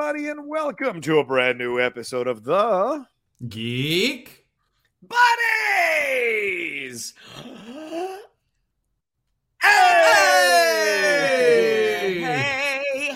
Everybody, and welcome to a brand new episode of the Geek Buddies. Hey! Hey!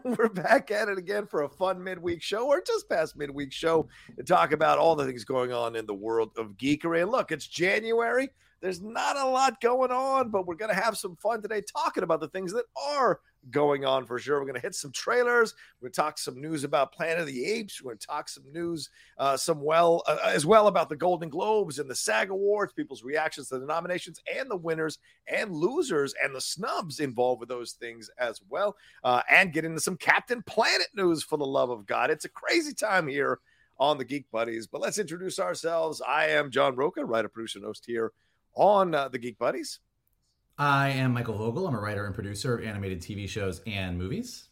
We're back at it again for a fun midweek show or just past midweek show to talk about all the things going on in the world of geekery. And look, it's January. There's not a lot going on, but we're going to have some fun today talking about the things that are going on for sure. We're going to hit some trailers. We're going to talk some news about Planet of the Apes. We're going to talk some news, uh, some well uh, as well about the Golden Globes and the SAG Awards, people's reactions to the nominations and the winners and losers and the snubs involved with those things as well, uh, and get into some Captain Planet news for the love of God. It's a crazy time here on the Geek Buddies, but let's introduce ourselves. I am John Rocha, writer, producer, and host here on uh, the Geek Buddies. I am Michael Vogel. I'm a writer and producer of animated TV shows and movies.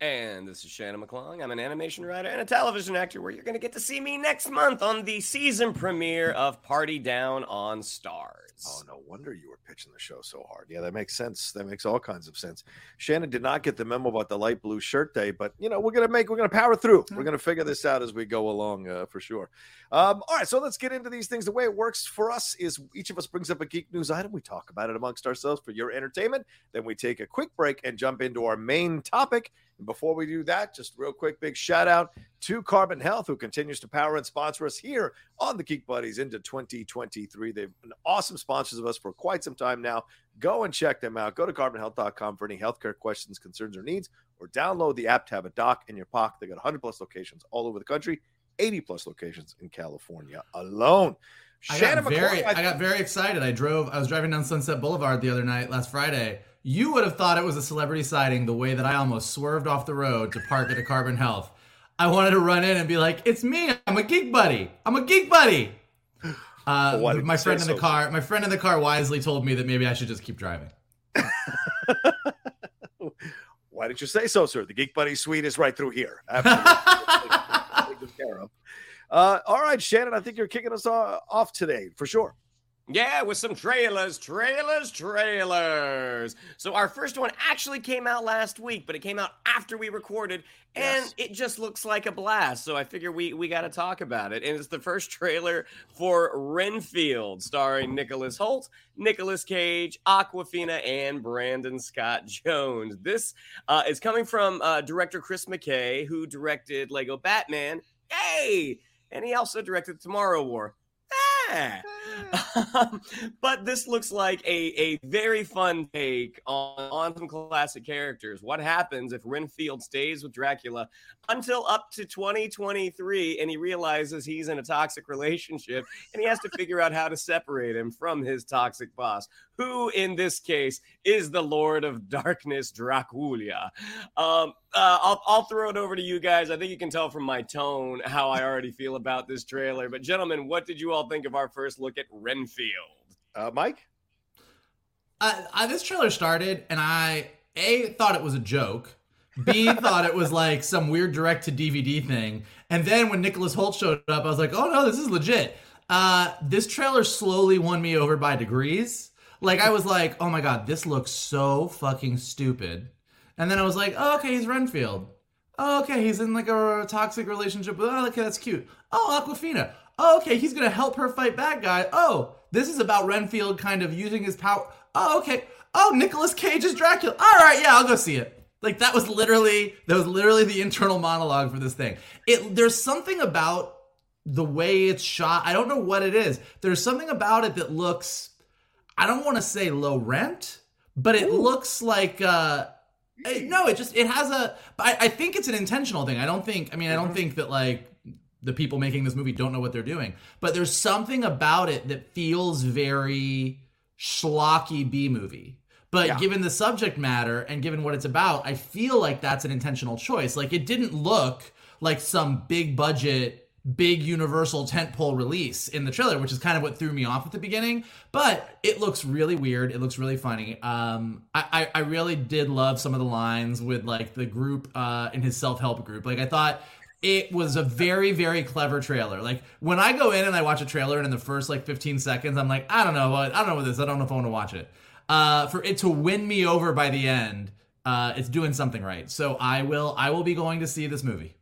And this is Shannon McClung. I'm an animation writer and a television actor where you're going to get to see me next month on the season premiere of Party Down on Stars. Oh, no wonder you were pitching the show so hard. Yeah, that makes sense. That makes all kinds of sense. Shannon did not get the memo about the light blue shirt day, but you know we're gonna make we're gonna power through. We're gonna figure this out as we go along uh, for sure. Um, all right, so let's get into these things. The way it works for us is each of us brings up a geek news item. We talk about it amongst ourselves for your entertainment. Then we take a quick break and jump into our main topic. And before we do that, just real quick, big shout out to Carbon Health, who continues to power and sponsor us here on the Geek Buddies into 2023. They've been awesome sponsors of us for quite some time now. Go and check them out. Go to carbonhealth.com for any healthcare questions, concerns, or needs, or download the app to have a doc in your pocket. They got 100 plus locations all over the country, 80 plus locations in California alone. I Shannon got very, McCoy, I got very excited. I drove. I was driving down Sunset Boulevard the other night, last Friday. You would have thought it was a celebrity sighting the way that I almost swerved off the road to park at a Carbon Health. I wanted to run in and be like, "It's me. I'm a geek buddy. I'm a geek buddy." Uh, my friend in the so? car, my friend in the car, wisely told me that maybe I should just keep driving. Why did you say so, sir? The Geek Buddy suite is right through here. Absolutely. Taken care of. Uh, all right, Shannon, I think you're kicking us off today for sure. Yeah, with some trailers, trailers, trailers. So our first one actually came out last week, but it came out after we recorded, and Yes. it just looks like a blast. So I figure we we got to talk about it. And it's the first trailer for Renfield, starring Nicholas Hoult, Nicolas Cage, Awkwafina, and Brandon Scott Jones. This uh, is coming from uh, director Chris McKay, who directed Lego Batman. Yay! And he also directed Tomorrow War. Ah. Um, but this looks like a, a very fun take on, on some classic characters. What happens if Renfield stays with Dracula until up to 2023 and he realizes he's in a toxic relationship and he has to figure out how to separate him from his toxic boss, who in this case is the Lord of Darkness, Dracula. Um, uh, I'll, I'll throw it over to you guys. I think you can tell from my tone how I already feel about this trailer. But, gentlemen, what did you all think of our first look at Renfield? Uh, Mike? uh, I, this trailer started and I a thought it was a joke. B thought it was like some weird direct to DVD thing, and then when Nicholas Hoult showed up, I was like, "Oh no, this is legit." Uh, this trailer slowly won me over by degrees. Like I was like, "Oh my god, this looks so fucking stupid." And then I was like, oh, okay, he's Renfield. Oh, okay, he's in like a, toxic relationship with. Oh, okay, that's cute. Oh, Awkwafina. Oh, okay, he's gonna help her fight bad guy. Oh, this is about Renfield kind of using his power. Oh, okay. Oh, Nicolas Cage is Dracula. All right, yeah, I'll go see it. Like that was literally that was literally the internal monologue for this thing. It there's something about the way it's shot. I don't know what it is. There's something about it that looks I don't want to say low rent, but it Ooh. looks like uh no, it just it has a. I, I think it's an intentional thing. I don't think. I mean, I don't mm-hmm. think that like the people making this movie don't know what they're doing. But there's something about it that feels very schlocky B movie. But yeah. given the subject matter and given what it's about, I feel like that's an intentional choice. Like it didn't look like some big budget big universal tentpole release in the trailer, which is kind of what threw me off at the beginning. But it looks really weird. It looks really funny. Um, I, I, I really did love some of the lines with like the group uh, in his self help group. Like I thought it was a very very clever trailer. Like when I go in and I watch a trailer and in the first like 15 seconds I'm like I don't know I don't know what this I don't know if I want to watch it. Uh, for it to win me over by the end, uh, it's doing something right. So I will I will be going to see this movie.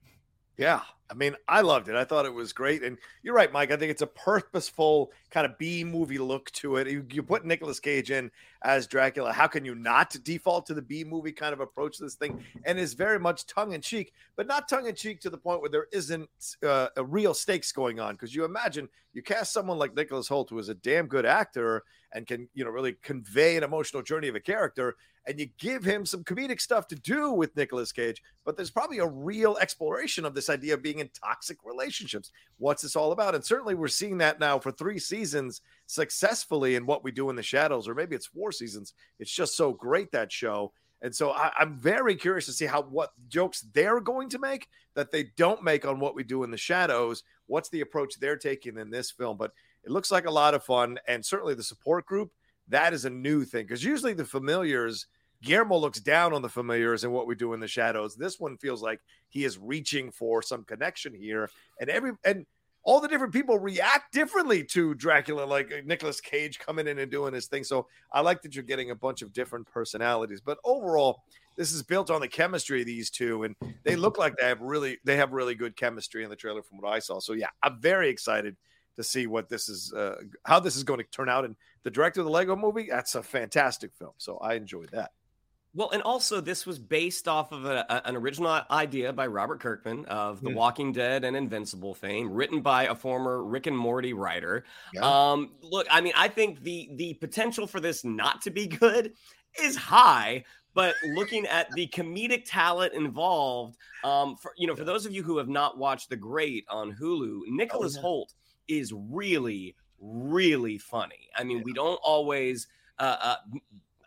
Yeah, I mean, I loved it. I thought it was great. And you're right, Mike. I think it's a purposeful kind of B movie look to it. You, you put Nicolas Cage in as Dracula. How can you not default to the B movie kind of approach to this thing? And is very much tongue in cheek, but not tongue in cheek to the point where there isn't uh, a real stakes going on. Because you imagine you cast someone like Nicholas Hoult, who is a damn good actor and can, you know, really convey an emotional journey of a character and you give him some comedic stuff to do with Nicolas Cage, but there's probably a real exploration of this idea of being in toxic relationships. What's this all about? And certainly we're seeing that now for three seasons successfully in what we do in the shadows, or maybe it's four seasons. It's just so great that show. And so I, am very curious to see how what jokes they're going to make that they don't make on what we do in the shadows. What's the approach they're taking in this film? But it looks like a lot of fun, and certainly the support group that is a new thing because usually the familiars Guillermo looks down on the familiars and what we do in the shadows. This one feels like he is reaching for some connection here, and every and all the different people react differently to Dracula, like uh, Nicolas Cage coming in and doing his thing. So I like that you're getting a bunch of different personalities, but overall, this is built on the chemistry of these two, and they look like they have really they have really good chemistry in the trailer from what I saw. So yeah, I'm very excited to see what this is, uh, how this is going to turn out. And the director of the Lego Movie, that's a fantastic film. So I enjoyed that. Well, and also this was based off of a, a, an original idea by Robert Kirkman of The mm. Walking Dead and Invincible fame, written by a former Rick and Morty writer. Yeah. Um, look, I mean, I think the the potential for this not to be good is high, but looking at the comedic talent involved, um, for you know, for those of you who have not watched The Great on Hulu, Nicholas oh, yeah. Hoult is really, really funny. I mean, yeah. we don't always. Uh, uh,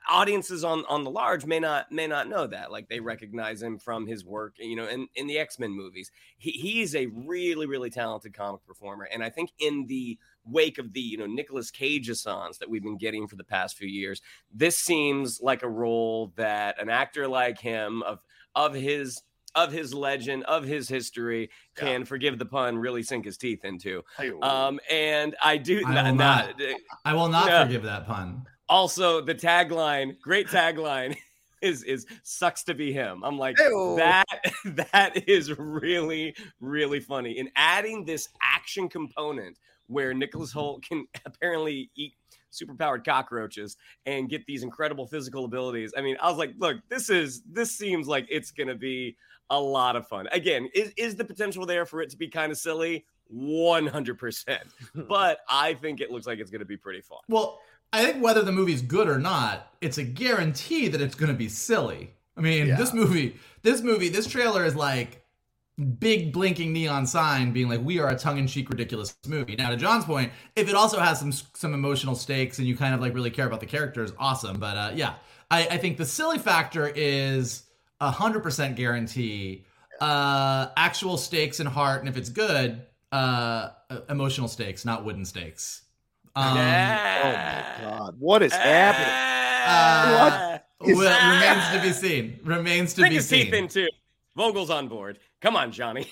audiences on on the large may not may not know that like they recognize him from his work you know in in the x-men movies he, he's a really really talented comic performer and i think in the wake of the you know nicolas Cage songs that we've been getting for the past few years this seems like a role that an actor like him of of his of his legend, of his history, can yeah. forgive the pun, really sink his teeth into. Um, and I do I will not, not I will not yeah. forgive that pun. Also, the tagline, great tagline, is is sucks to be him. I'm like Ew. that that is really really funny. And adding this action component where Nicholas Hoult can apparently eat superpowered cockroaches and get these incredible physical abilities. I mean, I was like, look, this is this seems like it's going to be a lot of fun. Again, is is the potential there for it to be kind of silly? 100%. but I think it looks like it's going to be pretty fun. Well, I think whether the movie's good or not, it's a guarantee that it's going to be silly. I mean, yeah. this movie, this movie, this trailer is like big blinking neon sign being like we are a tongue-in-cheek ridiculous movie now to john's point if it also has some some emotional stakes and you kind of like really care about the characters awesome but uh yeah i i think the silly factor is a hundred percent guarantee uh actual stakes and heart and if it's good uh emotional stakes not wooden stakes um, yeah. Oh my god, what is happening? Uh, what is well, remains to be seen. Remains to Bring be seen. Teeth in too. Vogel's on board. Come on, Johnny.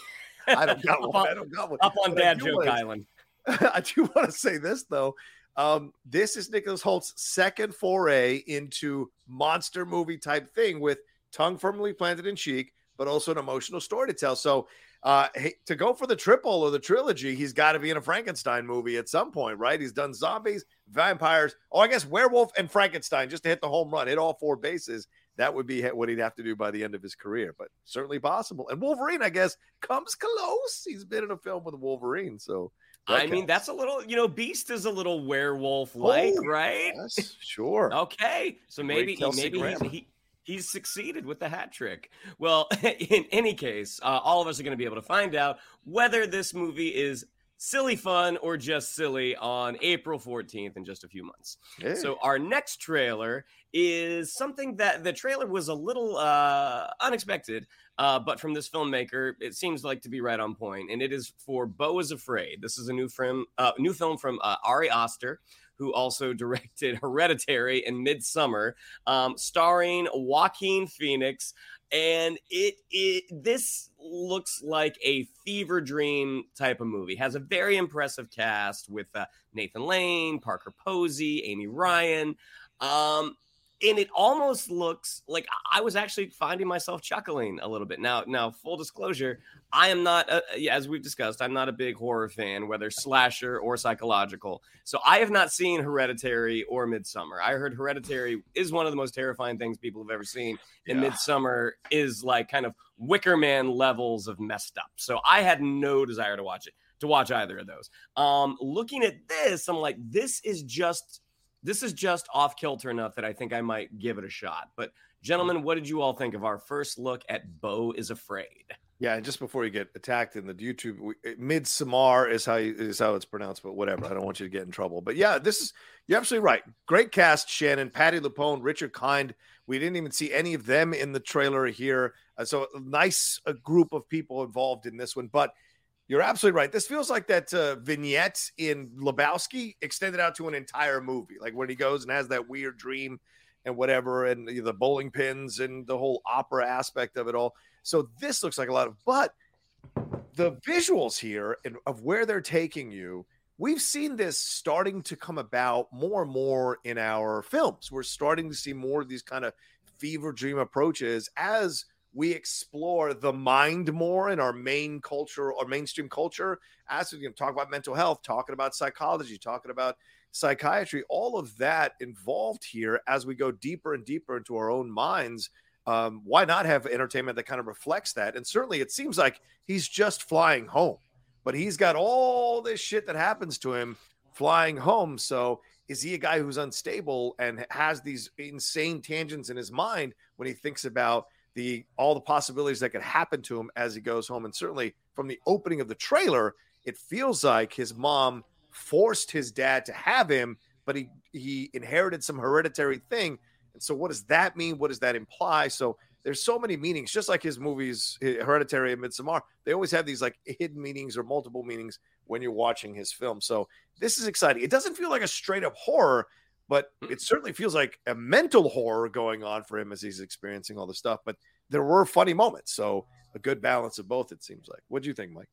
I don't got one. I don't got one. Up on but Dad Joke wanna, Island. I do want to say this though. Um, this is Nicholas Hoult's second foray into monster movie type thing with tongue firmly planted in cheek, but also an emotional story to tell. So uh, to go for the triple or the trilogy, he's got to be in a Frankenstein movie at some point, right? He's done zombies, vampires, oh, I guess werewolf and Frankenstein just to hit the home run, hit all four bases. That would be what he'd have to do by the end of his career, but certainly possible. And Wolverine, I guess, comes close. He's been in a film with Wolverine, so I counts. mean, that's a little, you know, Beast is a little werewolf like, oh, right? Yes, sure. okay. So maybe maybe he, he's succeeded with the hat trick. Well, in any case, uh, all of us are going to be able to find out whether this movie is silly fun or just silly on April 14th in just a few months. Hey. So our next trailer is something that the trailer was a little uh, unexpected, uh, but from this filmmaker, it seems like to be right on point, and it is for Beau is Afraid. This is a new film, uh, new film from uh, Ari Aster, who also directed Hereditary and Midsommar, um, starring Joaquin Phoenix. And it, it this looks like a fever dream type of movie. Has a very impressive cast with uh, Nathan Lane, Parker Posey, Amy Ryan. Um, and it almost looks like I was actually finding myself chuckling a little bit. Now, now, full disclosure, I am not, a, as we've discussed, I'm not a big horror fan, whether slasher or psychological. So I have not seen Hereditary or Midsommar. I heard Hereditary is one of the most terrifying things people have ever seen, and yeah. Midsommar is like kind of Wicker Man levels of messed up. So I had no desire to watch it, to watch either of those. Um, looking at this, I'm like, this is just this is just off kilter enough that I think I might give it a shot. But gentlemen, what did you all think of our first look at Beau is Afraid? Yeah, and just before you get attacked in the YouTube, Midsommar is how you, is how it's pronounced, but whatever. I don't want you to get in trouble. But yeah, this is you're absolutely right. Great cast, Shannon, Patti LuPone, Richard Kind. We didn't even see any of them in the trailer here, uh, so nice a group of people involved in this one. But you're absolutely right. This feels like that uh, vignette in Lebowski extended out to an entire movie, like when he goes and has that weird dream and whatever, and the bowling pins and the whole opera aspect of it all. So this looks like a lot of, but the visuals here and of where they're taking you, we've seen this starting to come about more and more in our films. We're starting to see more of these kind of fever dream approaches as we explore the mind more in our main culture or mainstream culture as we can talk about mental health talking about psychology talking about psychiatry all of that involved here as we go deeper and deeper into our own minds um, why not have entertainment that kind of reflects that? And certainly it seems like he's just flying home but he's got all this shit that happens to him flying home. So is he a guy who's unstable and has these insane tangents in his mind when he thinks about the all the possibilities that could happen to him as he goes home. And certainly from the opening of the trailer, it feels like his mom forced his dad to have him, but he he inherited some hereditary thing. And so what does that mean? What does that imply? So there's so many meanings, just like his movies, Hereditary and Midsommar. They always have these like hidden meanings or multiple meanings when you're watching his film. So this is exciting. It doesn't feel like a straight up horror, but mm. it certainly feels like a mental horror going on for him as he's experiencing all the stuff. But there were funny moments, so a good balance of both. It seems like. What do you think, Mike?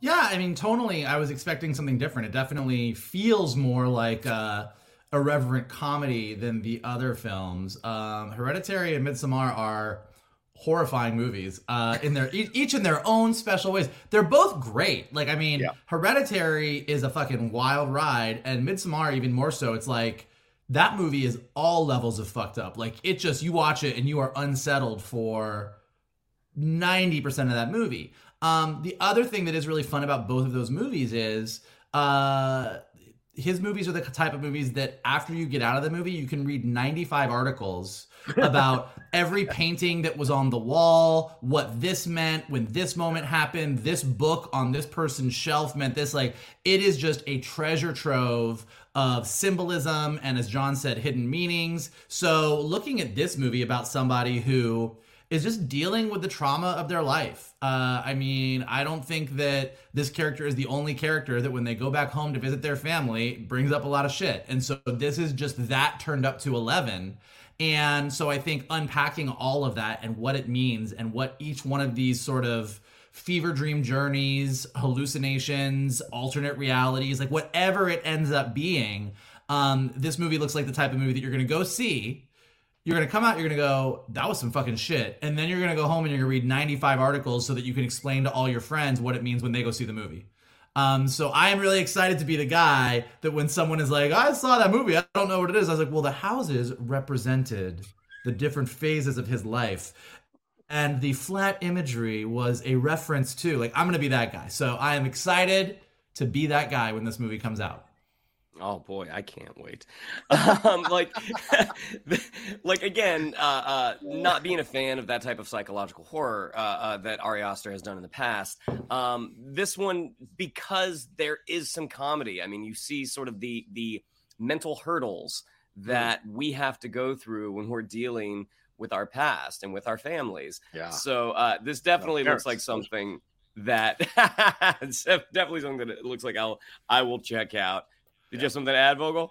Yeah, I mean, tonally, I was expecting something different. It definitely feels more like a irreverent comedy than the other films. Um, Hereditary and Midsommar are horrifying movies uh, in their each in their own special ways. They're both great. Like I mean, yeah. Hereditary is a fucking wild ride, and Midsommar even more so. It's like that movie is all levels of fucked up. Like it just you watch it and you are unsettled for ninety percent of that movie. Um, the other thing that is really fun about both of those movies is uh, his movies are the type of movies that after you get out of the movie, you can read 95 articles about every painting that was on the wall, what this meant when this moment happened, this book on this person's shelf meant this. Like, it is just a treasure trove of symbolism and, as John said, hidden meanings. So, looking at this movie about somebody who is just dealing with the trauma of their life. Uh, I mean, I don't think that this character is the only character that when they go back home to visit their family brings up a lot of shit. And so this is just that turned up to 11. And so I think unpacking all of that and what it means and what each one of these sort of fever dream journeys, hallucinations, alternate realities, like whatever it ends up being, um, this movie looks like the type of movie that you're going to go see You're gonna come out, you're gonna go, that was some fucking shit. And then you're gonna go home and you're gonna read 95 articles so that you can explain to all your friends what it means when they go see the movie. Um, so I am really excited to be the guy that when someone is like, I saw that movie, I don't know what it is. I was like, well, the houses represented the different phases of his life. And the flat imagery was a reference to, like, I'm going to be that guy. So I am excited to be that guy when this movie comes out. Oh boy, I can't wait. Um, like, like again, uh, uh, not being a fan of that type of psychological horror uh, uh, that Ari Aster has done in the past. Um, this one, because there is some comedy. I mean, you see sort of the the mental hurdles that we have to go through when we're dealing with our past and with our families. Yeah. So uh, this definitely looks like something that definitely something that it looks like I'll I will check out. Did you have something to add, Vogel?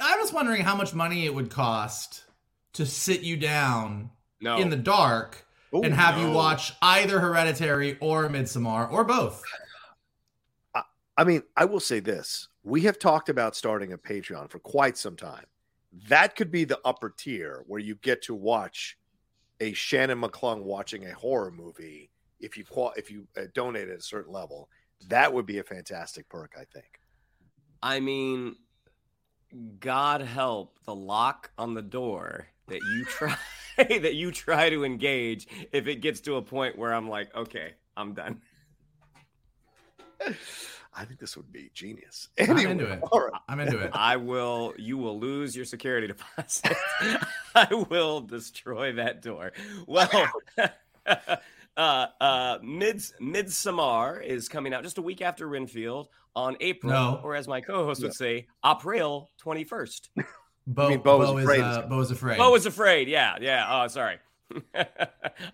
I was wondering how much money it would cost to sit you down No. in the dark Ooh, and have you watch either Hereditary or Midsommar or both. I mean, I will say this: we have talked about starting a Patreon for quite some time. That could be the upper tier where you get to watch a Shannon McClung watching a horror movie. If you qual- if you uh, donate at a certain level, that would be a fantastic perk. I think. I mean, God help the lock on the door that you try that you try to engage if it gets to a point where I'm like, okay, I'm done. I think this would be genius. I'm into it. all right. I'm into it. I will you will lose your security deposit. I will destroy that door. Well, uh uh Mids Midsommar is coming out just a week after Renfield on April, No. or as my co-host would say, April 21st. Bo, mean, Bo is Bo is, afraid uh, Bo is afraid. Bo was afraid. Yeah, yeah. Oh, sorry.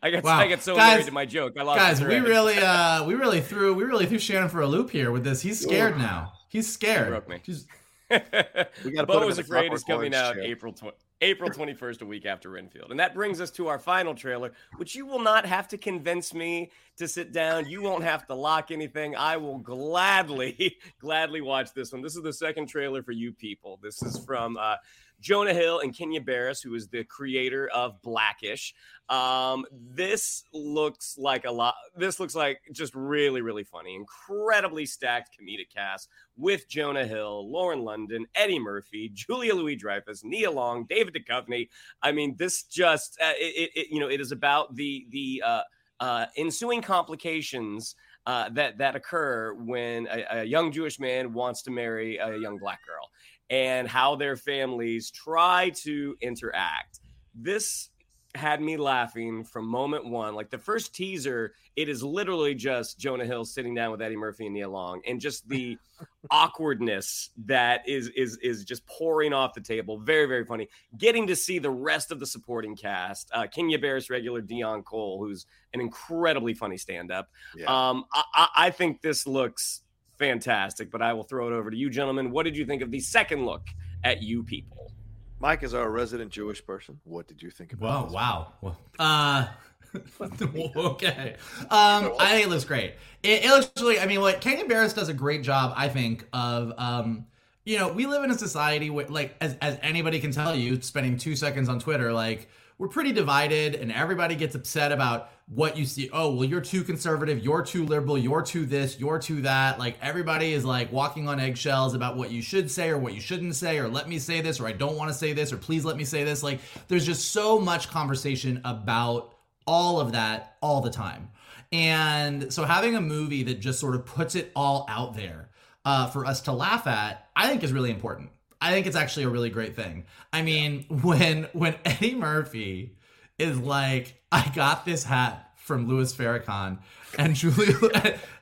I get Wow. I get so Guys- married to my joke. I lost Guys, the we really uh we really threw we really threw Shannon for a loop here with this. He's scared now. He's scared. broke me. She's- We Bo him was in the afraid is coming out chair. April tw- April 21st, a week after Renfield. And that brings us to our final trailer, which you will not have to convince me to sit down. You won't have to lock anything. I will gladly, gladly watch this one. This is the second trailer for you people. This is from uh, Jonah Hill and Kenya Barris, who is the creator of Blackish. Um, this looks like a lot. This looks like just really, really funny. Incredibly stacked comedic cast with Jonah Hill, Lauren London, Eddie Murphy, Julia Louis Dreyfus, Nia Long, David Duchovny. I mean, this just uh, it, it, you know it is about the the uh, uh, ensuing complications. Uh, that that occur when a, a young Jewish man wants to marry a young black girl, and how their families try to interact. This had me laughing from moment one. Like the first teaser, it is literally just Jonah Hill sitting down with Eddie Murphy and Nia Long, and just the awkwardness that is is is just pouring off the table. Very very funny. Getting to see the rest of the supporting cast, uh, Kenya Barris regular Deon Cole, who's an incredibly funny stand up. Yeah. Um, I, I, I think this looks fantastic, but I will throw it over to you, gentlemen. What did you think of the second look at you people? Mike is our resident Jewish person. What did you think about Whoa, this? wow. Well, Uh okay. Um I think it looks great. It, it looks really I mean what Kenya Barris does a great job, I think, of um you know, we live in a society where like as as anybody can tell you, spending two seconds on Twitter, like we're pretty divided and everybody gets upset about what you see. Oh, well, you're too conservative, you're too liberal, you're too this, you're too that. Like everybody is like walking on eggshells about what you should say or what you shouldn't say, or let me say this, or I don't want to say this, or please let me say this. Like there's just so much conversation about all of that all the time. And so having a movie that just sort of puts it all out there uh, for us to laugh at, I think is really important. I think it's actually a really great thing. I mean, when when Eddie Murphy is like, I got this hat from Louis Farrakhan, and Julie,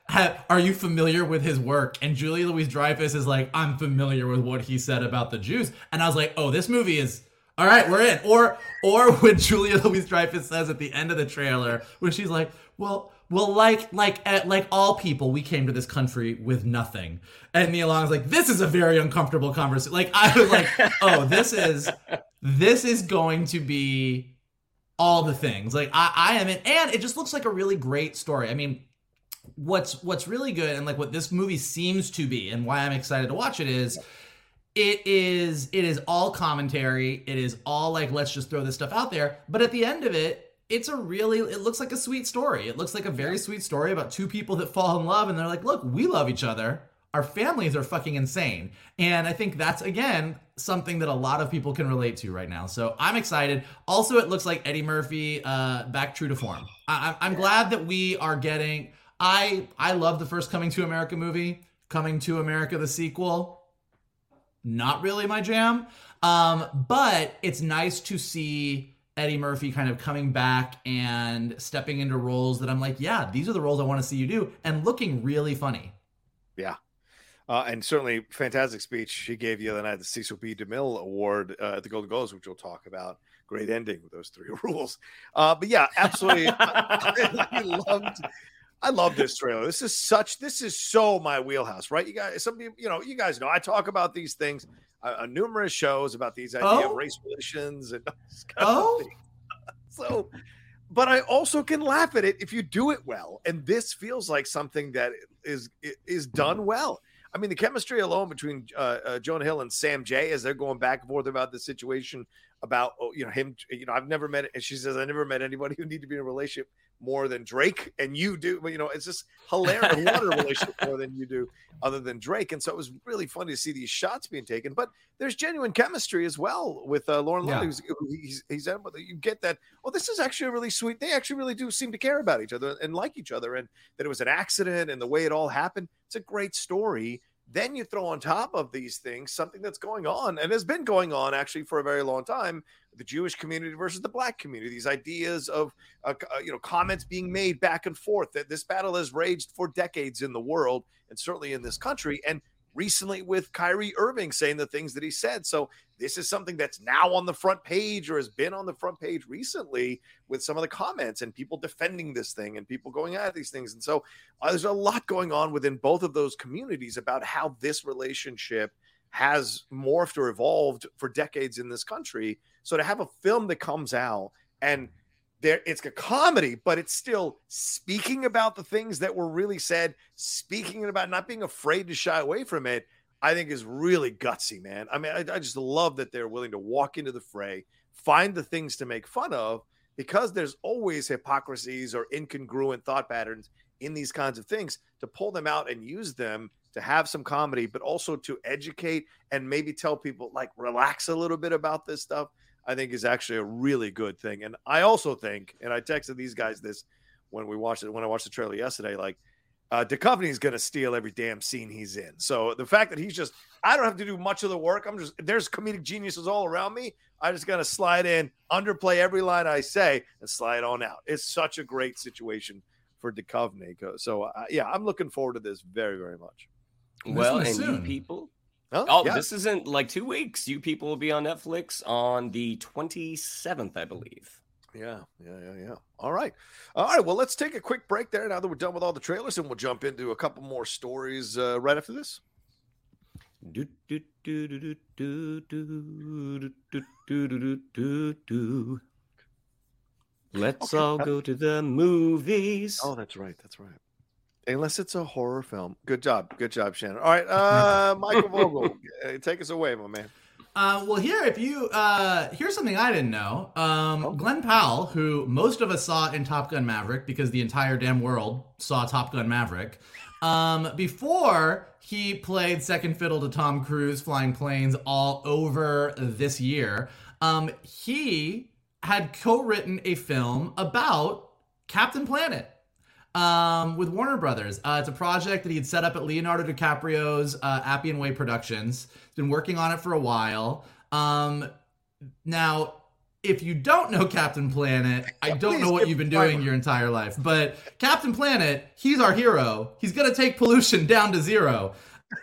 are you familiar with his work? And Julia Louis Dreyfus is like, I'm familiar with what he said about the Jews, and I was like, oh, this movie is all right, we're in. Or or when Julia Louis Dreyfus says at the end of the trailer, when she's like, "Well, well, like like uh, like all people, we came to this country with nothing," and Nia Long is like, "This is a very uncomfortable conversation." Like I was like, "Oh, this is this is going to be all the things." Like I I am in, and it just looks like a really great story. I mean. What's what's really good and like what this movie seems to be and why I'm excited to watch it is it is it is all commentary. It is all like let's just throw this stuff out there. But at the end of it, it's a really it looks like a sweet story. It looks like a very sweet story about two people that fall in love and they're like, look, we love each other. Our families are fucking insane. And I think that's again something that a lot of people can relate to right now. So I'm excited. Also, it looks like Eddie Murphy uh, back true to form. I, I'm glad that we are getting. I I love the first Coming to America movie. Coming to America the sequel, not really my jam. Um, but it's nice to see Eddie Murphy kind of coming back and stepping into roles that I'm like, yeah, these are the roles I want to see you do, and looking really funny. Yeah. Uh, and certainly, fantastic speech she gave the other night, the Cecil B. DeMille Award uh, at the Golden Globes, which we'll talk about. Great ending with those three rules. Uh, but yeah, absolutely, I, I loved. I love this trailer. This is such. This is so my wheelhouse, right? You guys, some people, you know, you guys know I talk about these things uh, numerous shows about these idea Oh? of race relations and Oh? so but I also can laugh at it if you do it well. And this feels like something that is is done well. I mean, the chemistry alone between uh, uh, Jonah Hill and Sam Jay as they're going back and forth about the situation about oh, you know him. You know, I've never met. And she says I never met anybody who need to be in a relationship more than Drake, and you do. But you know, it's just hilarious. Water relationship more than you do, other than Drake. And so it was really funny to see these shots being taken. But there's genuine chemistry as well with uh, Lauren Yeah. London. He's he's you get that. Oh, this is actually a really sweet. They actually really do seem to care about each other and like each other, and that it was an accident and the way it all happened. It's a great story. Then you throw on top of these things something that's going on and has been going on actually for a very long time the Jewish community versus the black community. These ideas of uh, uh, you know comments being made back and forth. That this battle has raged for decades in the world and certainly in this country. And recently with Kyrie Irving saying the things that he said. So this is something that's now on the front page or has been on the front page recently with some of the comments and people defending this thing and people going at these things. And so uh, there's a lot going on within both of those communities about how this relationship has morphed or evolved for decades in this country. So to have a film that comes out and there it's a comedy, but it's still speaking about the things that were really said, speaking about not being afraid to shy away from it. I think is really gutsy, man. I mean, I, I just love that they're willing to walk into the fray, find the things to make fun of, because there's always hypocrisies or incongruent thought patterns in these kinds of things to pull them out and use them to have some comedy, but also to educate and maybe tell people like relax a little bit about this stuff. I think is actually a really good thing. And I also think, and I texted these guys this when we watched it when I watched the trailer yesterday, like uh Duchovny is gonna steal every damn scene he's in. So the fact that he's just I don't have to do much of the work. I'm just there's comedic geniuses all around me. I just gotta slide in, underplay every line I say, and slide on out. It's such a great situation for Duchovny. So uh, yeah, I'm looking forward to this very, very much. Well, one and is you people. Huh? Oh, yeah. this isn't like two weeks. You people will be on Netflix on the 27th, I believe. Yeah, yeah, yeah, yeah. All right. All right. Well, let's take a quick break there now that we're done with all the trailers, and we'll jump into a couple more stories uh, right after this. Do, do, do, do, do, do, do, do, do, do. Let's all go to the movies. Oh, that's right. That's right. Unless it's a horror film. Good job. Good job, Shannon. All right. Uh, Michael Vogel, uh, take us away, my man. Uh, well, here, if you uh, here's something I didn't know. Um, Oh. Glen Powell, who most of us saw in Top Gun Maverick because the entire damn world saw Top Gun Maverick. Um, before he played second fiddle to Tom Cruise flying planes all over this year, um, he had co-written a film about Captain Planet um, with Warner Brothers. Uh, it's a project that he had set up at Leonardo DiCaprio's uh, Appian Way Productions. He's been working on it for a while. Um, now, if you don't know Captain Planet, I don't Please know what you've been primer. doing your entire life. But Captain Planet, he's our hero. He's gonna take pollution down to zero.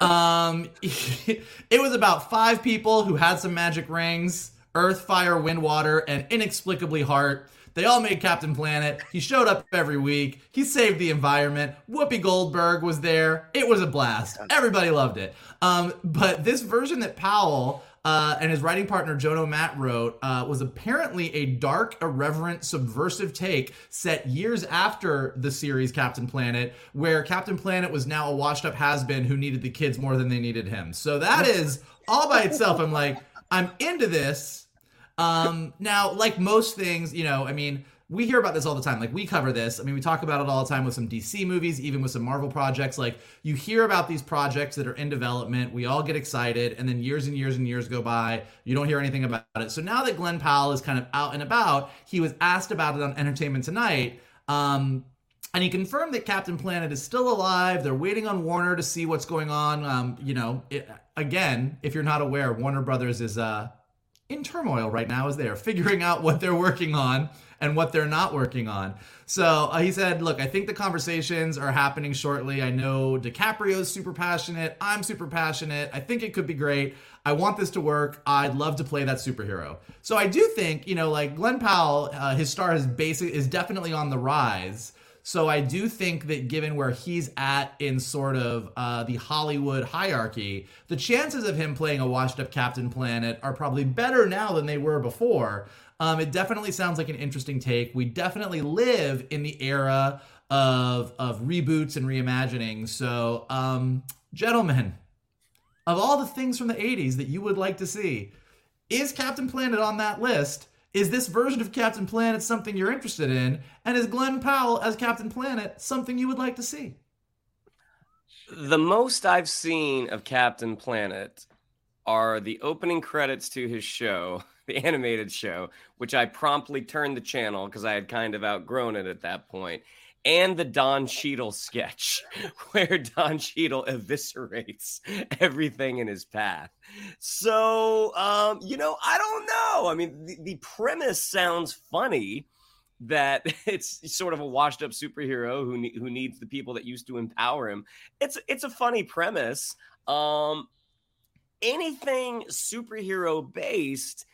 Um, it was about five people who had some magic rings: Earth, Fire, Wind, Water, and inexplicably Heart. They all made Captain Planet. He showed up every week. He saved the environment. Whoopi Goldberg was there. It was a blast. Everybody loved it. Um, but this version that Powell uh, and his writing partner Jono Matt wrote uh, was apparently a dark, irreverent, subversive take set years after the series Captain Planet, where Captain Planet was now a washed-up has-been who needed the kids more than they needed him. So that is all by itself. I'm like, I'm into this. Um, now, like most things, you know, I mean we hear about this all the time. Like we cover this. I mean, we talk about it all the time with some DC movies, even with some Marvel projects. Like you hear about these projects that are in development. We all get excited, and then years and years and years go by. You don't hear anything about it. So now that Glen Powell is kind of out and about, he was asked about it on Entertainment Tonight. Um, and he confirmed that Captain Planet is still alive. They're waiting on Warner to see what's going on. Um, you know, it, again, if you're not aware, Warner Brothers is uh, in turmoil right now as they're figuring out what they're working on and what they're not working on. So uh, he said, Look, I think the conversations are happening shortly. I know DiCaprio's super passionate. I'm super passionate. I think it could be great. I want this to work. I'd love to play that superhero. So I do think, you know, like Glen Powell, uh, his star is basic is definitely on the rise. So I do think that given where he's at in sort of uh, the Hollywood hierarchy, the chances of him playing a washed up Captain Planet are probably better now than they were before. Um, it definitely sounds like an interesting take. We definitely live in the era of of reboots and reimagining. So, um, gentlemen, of all the things from the '80s that you would like to see, is Captain Planet on that list? Is this version of Captain Planet something you're interested in? And is Glen Powell as Captain Planet something you would like to see? The most I've seen of Captain Planet are the opening credits to his show the animated show, which I promptly turned the channel because I had kind of outgrown it at that point, and the Don Cheadle sketch, where Don Cheadle eviscerates everything in his path. So, um, you know, I don't know. I mean, the, the premise sounds funny that it's sort of a washed up superhero who ne- who needs the people that used to empower him. It's it's a funny premise. Um, anything superhero based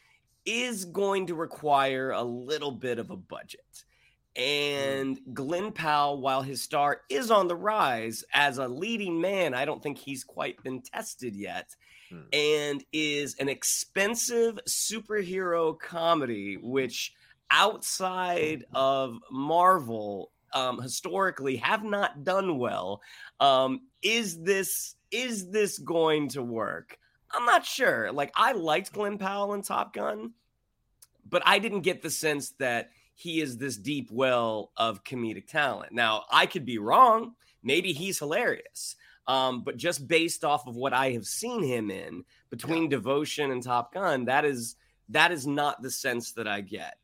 is going to require a little bit of a budget. And Glen Powell, while his star is on the rise as a leading man, I don't think he's quite been tested yet. Hmm. And is an expensive superhero comedy, which outside of Marvel, um, historically have not done well. Um, is this is this going to work? I'm not sure. Like I liked Glen Powell in Top Gun, but I didn't get the sense that he is this deep well of comedic talent. Now, I could be wrong. Maybe he's hilarious. Um, but just based off of what I have seen him in between. Devotion and Top Gun, that is that is not the sense that I get.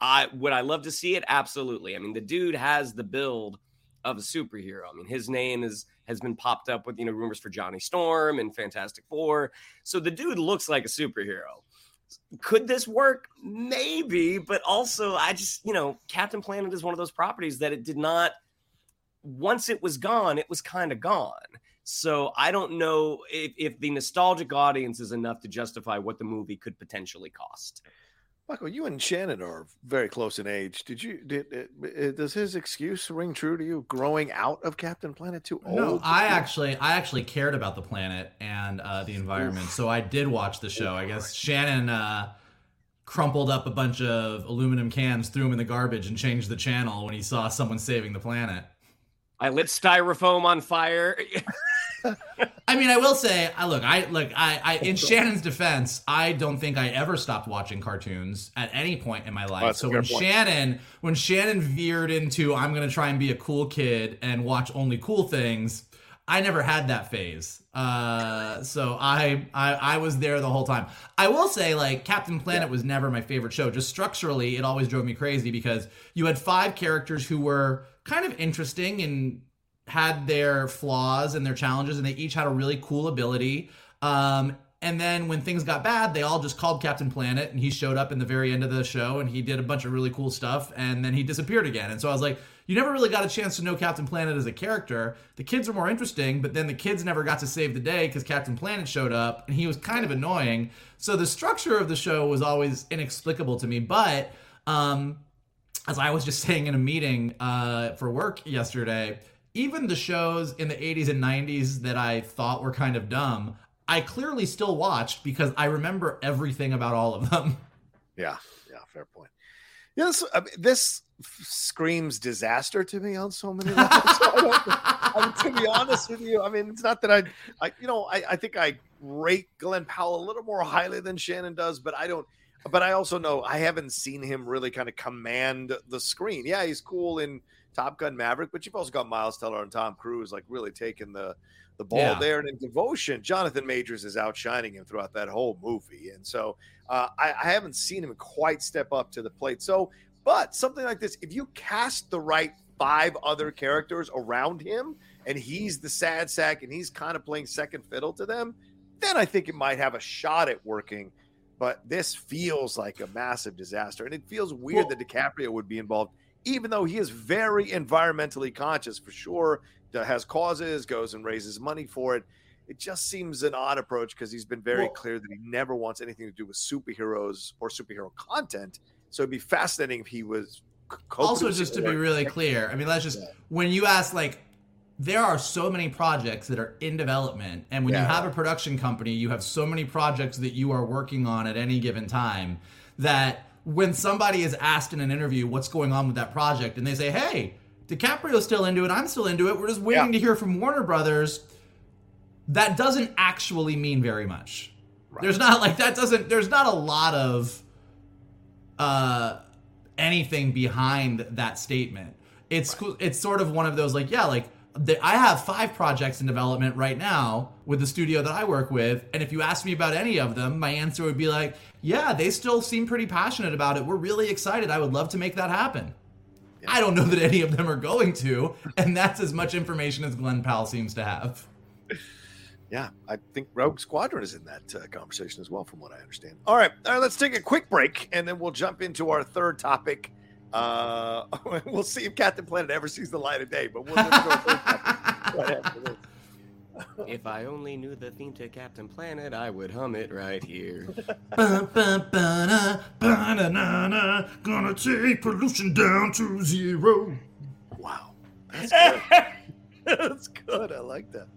I would I love to see it? Absolutely. I mean, the dude has the build of a superhero. I mean, his name is has been popped up with you know rumors for Johnny Storm and Fantastic Four. So the dude looks like a superhero. Could this work? Maybe, but also I just you know Captain Planet is one of those properties that it did not. Once it was gone, it was kind of gone. So I don't know if, if the nostalgic audience is enough to justify what the movie could potentially cost. Michael, you and Shannon are very close in age. Did you did, did does his excuse ring true to you? Growing out of Captain Planet too old? No, I actually I actually cared about the planet and uh, the environment, so I did watch the show. I guess Shannon uh, crumpled up a bunch of aluminum cans, threw them in the garbage, and changed the channel when he saw someone saving the planet. I lit styrofoam on fire. I mean, I will say, I look, I look, I, I, in Shannon's defense, I don't think I ever stopped watching cartoons at any point in my life. Oh, so when point. Shannon, when Shannon veered into, I'm going to try and be a cool kid and watch only cool things. I never had that phase. Uh, so I, I, I was there the whole time. I will say, like Captain Planet yeah. was never my favorite show. Just structurally, it always drove me crazy because you had five characters who were kind of interesting and had their flaws and their challenges, and they each had a really cool ability. Um, and then when things got bad, they all just called Captain Planet, and he showed up in the very end of the show, and he did a bunch of really cool stuff, and then he disappeared again. And so I was like, you never really got a chance to know Captain Planet as a character. The kids are more interesting, but then the kids never got to save the day because Captain Planet showed up, and he was kind of annoying. So the structure of the show was always inexplicable to me. But um, as I was just saying in a meeting uh, for work yesterday even the shows in the 80s and 90s that I thought were kind of dumb, I clearly still watched because I remember everything about all of them. Yeah, yeah, fair point. Yeah, this, I mean, this screams disaster to me on so many levels. I mean, to be honest with you, I mean, it's not that I, I you know, I, I think I rate Glen Powell a little more highly than Shannon does, but I don't. But I also know I haven't seen him really kind of command the screen. Yeah, he's cool in Top Gun Maverick, but you've also got Miles Teller and Tom Cruise like really taking the the ball Yeah. there. And in Devotion, Jonathan Majors is outshining him throughout that whole movie. And so uh, I, I haven't seen him quite step up to the plate. So, but something like this, if you cast the right five other characters around him and he's the sad sack and he's kind of playing second fiddle to them, then I think it might have a shot at working. But this feels like a massive disaster. And it feels weird Well- that DiCaprio would be involved, even though he is very environmentally conscious for sure, that has causes, goes and raises money for it. It just seems an odd approach because he's been very Well- clear that he never wants anything to do with superheroes or superhero content. So it'd be fascinating if he was also just to be really clear i mean let's just when you ask like there are so many projects that are in development and when you have a production company you have so many projects that you are working on at any given time that when somebody is asked in an interview what's going on with that project and they say hey DiCaprio's still into it i'm still into it we're just waiting Yeah. to hear from warner brothers that doesn't actually mean very much there's not like that doesn't there's not a lot of uh anything behind that statement. It's cool it's sort of one of those like yeah, like I have five projects in development right now with the studio that I work with, and if you ask me about any of them, my answer would be like, yeah, they still seem pretty passionate about it. We're really excited. I would love to make that happen. I don't know that any of them are going to, and that's as much information as Glen Powell seems to have. Yeah, I think Rogue Squadron is in that uh, conversation as well, from what I understand. All right, all right, let's take a quick break, and then we'll jump into our third topic. Uh, we'll see if Captain Planet ever sees the light of day, but we'll just go third topic right. If I only knew the theme to Captain Planet, I would hum it right here. Ba-ba-ba-na, ba-na-na-na, Gonna take pollution down to zero. Wow, that's good. that's good. I like that.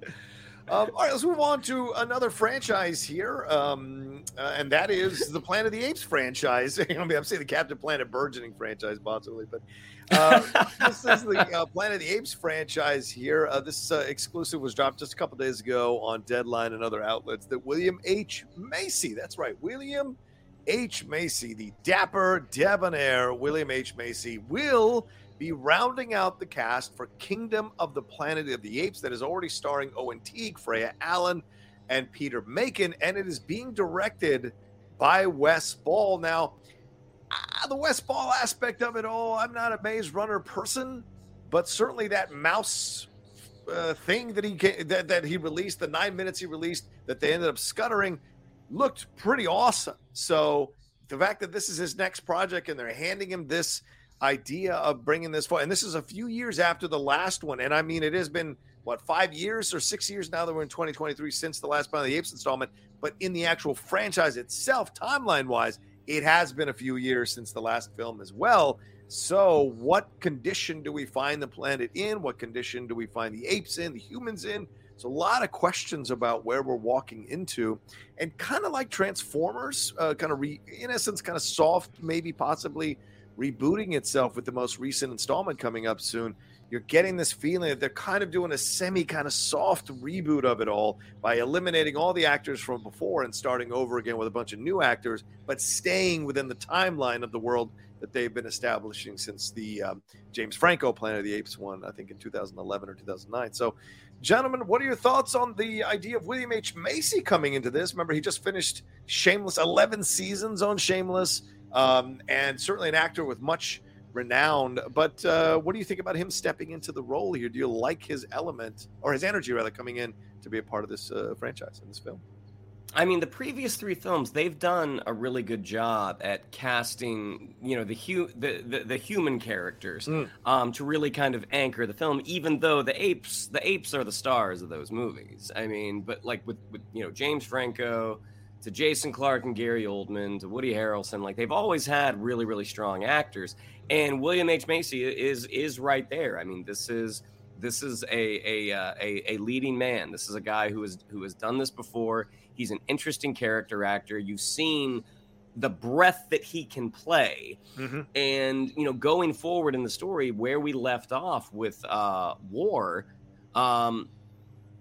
Um, all right, let's move on to another franchise here, um, uh, and that is the Planet of the Apes franchise. I mean, I'm saying the Captain Planet burgeoning franchise, possibly, but uh, this is the uh, Planet of the Apes franchise here. Uh, this uh, exclusive was dropped just a couple days ago on Deadline and other outlets. That William H Macy, that's right, William H Macy, the dapper debonair William H Macy, will be rounding out the cast for Kingdom of the Planet of the Apes that is already starring Owen Teague, Freya Allan, and Peter Macon, and it is being directed by Wes Ball. Now, ah, the Wes Ball aspect of it all, I'm not a Maze Runner person, but certainly that mouse uh, thing that he that, that he released, the nine minutes he released that they ended up scuttering, looked pretty awesome. So the fact that this is his next project and they're handing him this idea of bringing this forward, and this is a few years after the last one, and I mean it has been what five years or six years now that we're in 2023 since the last Planet of the Apes installment, but in the actual franchise itself, timeline wise, it has been a few years since the last film as well. So, what condition do we find the planet in? What condition do we find the apes in, the humans in? It's a lot of questions about where we're walking into, and kind of like Transformers, uh, kind of re, in essence, kind of soft, maybe possibly rebooting itself with the most recent installment coming up soon. You're getting this feeling that they're kind of doing a semi kind of soft reboot of it all by eliminating all the actors from before and starting over again with a bunch of new actors, but staying within the timeline of the world that they've been establishing since the um, James Franco Planet of the Apes one, I think in 2011 or 2009. So, gentlemen, what are your thoughts on the idea of William H. Macy coming into this? Remember, he just finished Shameless, 11 seasons on Shameless, um, and certainly an actor with much renowned. But uh, what do you think about him stepping into the role here? Do you like his element or his energy rather coming in to be a part of this uh, franchise in this film? I mean, the previous three films, they've done a really good job at casting, you know, the hu- the, the, the human characters Mm. um, to really kind of anchor the film. Even though the apes, the apes are the stars of those movies. I mean, but like with, with you know James Franco, to Jason Clarke and Gary Oldman, to Woody Harrelson, like they've always had really really strong actors. And William H Macy is is right there. I mean, this is This is a a, uh, a a leading man. This is a guy who is who has done this before. He's an interesting character actor. You've seen the breath that he can play, Mm-hmm. and you know, going forward in the story where we left off with uh, war, um,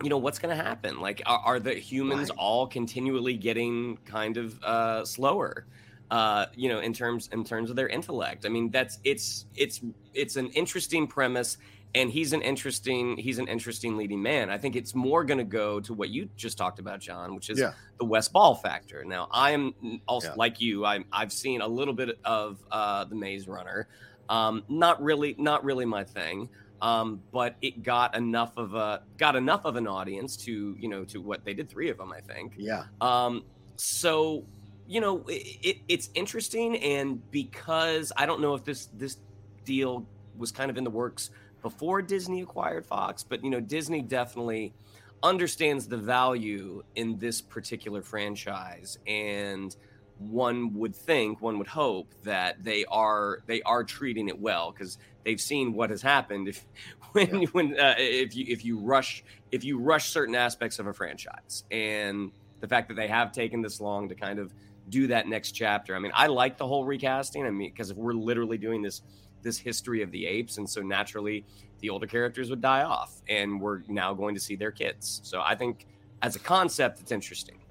you know, what's going to happen? Like, are, are the humans Right. all continually getting kind of uh, slower? Uh, you know, in terms in terms of their intellect. I mean, that's it's it's it's an interesting premise, and he's an interesting he's an interesting leading man. I think it's more going to go to what you just talked about, John, which is Yeah. the Wes Ball factor. Now, I am also Yeah. like you. I'm I've seen a little bit of uh, the Maze Runner. Um, not really, not really my thing. Um, but it got enough of a got enough of an audience to you know to what they did three of them, I think. Yeah. Um, so you know it, it, it's interesting, and because I don't know if this this deal was kind of in the works before Disney acquired Fox, but you know Disney definitely understands the value in this particular franchise and one would think one would hope that they are they are treating it well because they've seen what has happened if when Yeah. when uh, if you if you rush if you rush certain aspects of a franchise and the fact that they have taken this long to kind of do that next chapter i mean i like the whole recasting i mean because if we're literally doing this this history of the apes and so naturally the older characters would die off and we're now going to see their kids so i think as a concept it's interesting.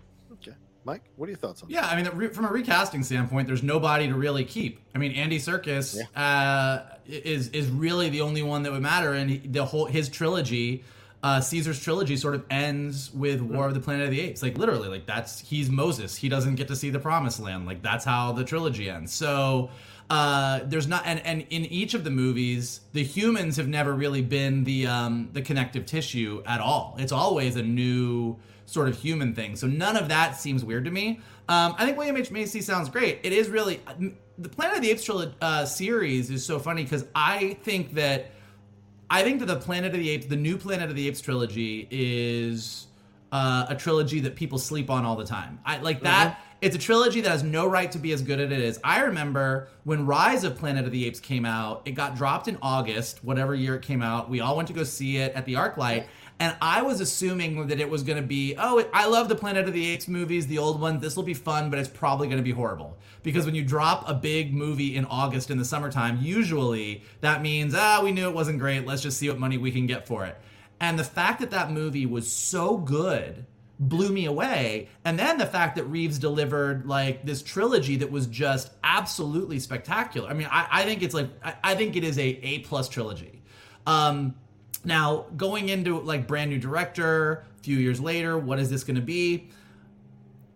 Mike, what are your thoughts on Yeah, I mean, from a recasting standpoint, there's nobody to really keep. I mean, Andy Serkis uh, is is really the only one that would matter, and he, the whole his trilogy, uh, Caesar's trilogy, sort of ends with War of the Planet of the Apes. Like literally, like that's he's Moses. He doesn't get to see the Promised Land. Like that's how the trilogy ends. So. Uh, there's not, and, and in each of the movies, the humans have never really been the um, the connective tissue at all. It's always a new sort of human thing. So none of that seems weird to me. Um, I think William H Macy sounds great. It is really the Planet of the Apes uh, series is so funny because I think that I think that the Planet of the Apes, the new Planet of the Apes trilogy, is uh, a trilogy that people sleep on all the time. I like that. It's a trilogy that has no right to be as good as it is. I remember when Rise of Planet of the Apes came out. It got dropped in August, whatever year it came out. We all went to go see it at the ArcLight. And I was assuming that it was going to be, oh, I love the Planet of the Apes movies, the old ones. This will be fun, but it's probably going to be horrible. Because when you drop a big movie in August in the summertime, usually that means, ah, we knew it wasn't great. Let's just see what money we can get for it. And the fact that that movie was so good blew me away. And then the fact that Reeves delivered like this trilogy that was just absolutely spectacular. I mean, I, I think it's like, I, I think it is a A plus trilogy. Um, now, going into like brand new director, a few years later, what is this going to be?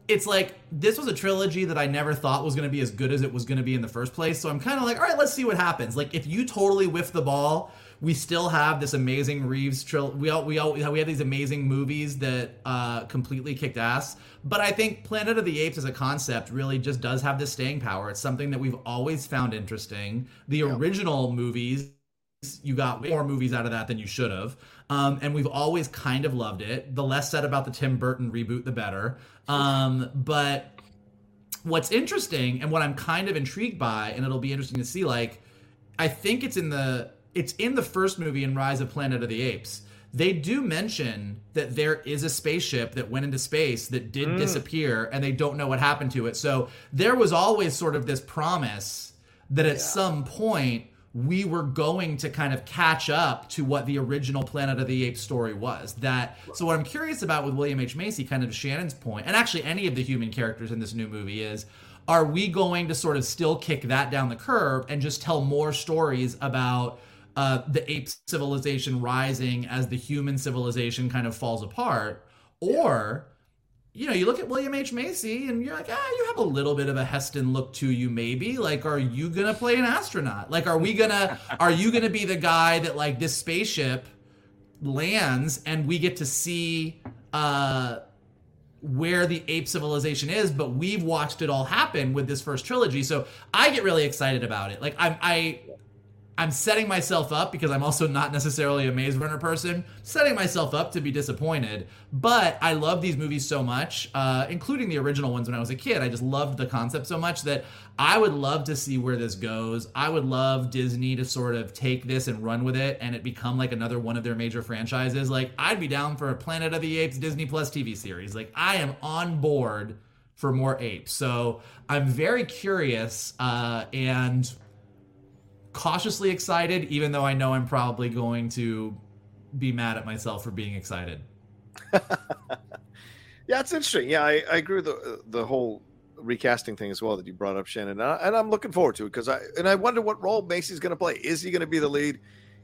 It's like this was a trilogy that I never thought was going to be as good as it was going to be in the first place. So I'm kind of like, all right, let's see what happens. Like if you totally whiff the ball, we still have this amazing Reeves trilogy. We all, we all we have these amazing movies that uh, completely kicked ass. But I think Planet of the Apes as a concept really just does have this staying power. It's something that we've always found interesting. The original movies you got way more movies out of that than you should have. Um, and we've always kind of loved it. The less said about the Tim Burton reboot, the better. Um, but what's interesting and what I'm kind of intrigued by, and it'll be interesting to see, like, I think it's in the it's in the first movie in Rise of Planet of the Apes. They do mention that there is a spaceship that went into space that did disappear and they don't know what happened to it. So there was always sort of this promise that at some point we were going to kind of catch up to what the original Planet of the Apes story was. That so what I'm curious about with William H Macy, kind of Shannon's point, and actually any of the human characters in this new movie is. Are we going to sort of still kick that down the curve and just tell more stories about uh, the ape civilization rising as the human civilization kind of falls apart? Or you know, you look at William H. Macy and you're like, ah, you have a little bit of a Heston look to you, maybe. Like, are you gonna play an astronaut? Like, are we gonna, are you gonna be the guy that like this spaceship lands and we get to see uh where the ape civilization is, but we've watched it all happen with this first trilogy. So I get really excited about it. Like I'm I I'm setting myself up because I'm also not necessarily a Maze Runner person, setting myself up to be disappointed. But I love these movies so much, uh, including the original ones when I was a kid. I just loved the concept so much that I would love to see where this goes. I would love Disney to sort of take this and run with it and it become like another one of their major franchises. Like, I'd be down for a Planet of the Apes Disney Plus TV series. Like, I am on board for more apes. So I'm very curious uh, and cautiously excited, even though I know I'm probably going to be mad at myself for being excited. yeah, it's interesting. Yeah, I, I agree with the the whole recasting thing as well that you brought up, Shannon, and, I, am looking forward to it because I and I wonder what role Macy's going to play. Is he going to be the lead?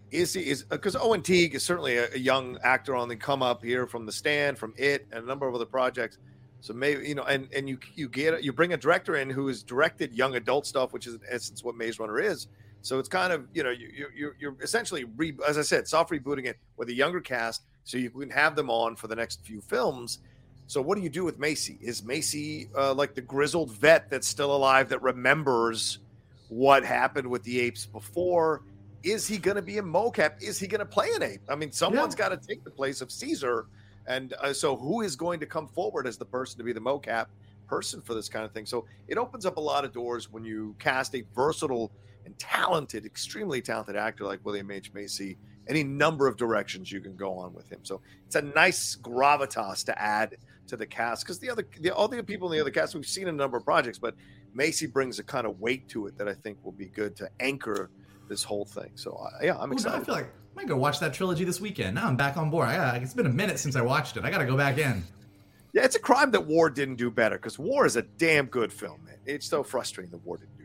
Is he is because Owen Teague is certainly a, a, young actor on the come up here from The Stand, from It, and a number of other projects. So maybe you know, and and you you get you bring a director in who has directed young adult stuff, which is in essence what Maze Runner is. So it's kind of you know you, you you're essentially re, as I said soft rebooting it with a younger cast, so you can have them on for the next few films. So what do you do with Macy? Is Macy uh, like the grizzled vet that's still alive that remembers what happened with the apes before? Is he going to be a mocap? Is he going to play an ape? I mean, someone's yeah. got to take the place of Caesar, and uh, so who is going to come forward as the person to be the mocap person for this kind of thing? So it opens up a lot of doors when you cast a versatile and talented, extremely talented actor like William H. Macy, any number of directions you can go on with him. So it's a nice gravitas to add to the cast because the other, the, all the people in the other cast we've seen a number of projects, but Macy brings a kind of weight to it that I think will be good to anchor this whole thing. So uh, yeah, I'm excited. I feel like I might go watch that trilogy this weekend. Now I'm back on board. Gotta, it's been a minute since I watched it. I got to go back in. Yeah, it's a crime that War didn't do better because War is a damn good film, man. It's so frustrating that War didn't do.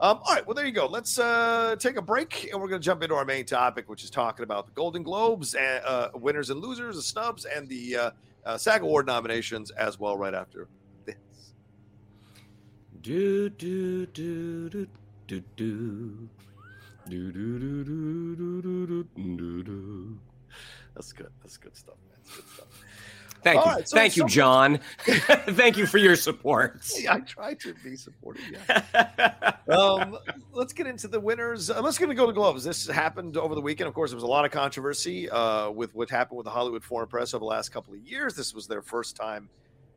Um, all right, well, there you go. Let's uh, take a break, and we're going to jump into our main topic, which is talking about the Golden Globes and uh, winners and losers, the snubs, and the uh, uh, SAG Award nominations as well. Right after this. Do do do do do do. Do, do, do, do, do, do, do, do. That's good. That's good stuff, man. That's good stuff. Thank All you. Right, so Thank you, John. Thank you for your support. I try to be supportive. Yeah. um, let's get into the winners. Uh, let's get to go to gloves. This happened over the weekend. Of course, there was a lot of controversy uh, with what happened with the Hollywood Foreign Press over the last couple of years. This was their first time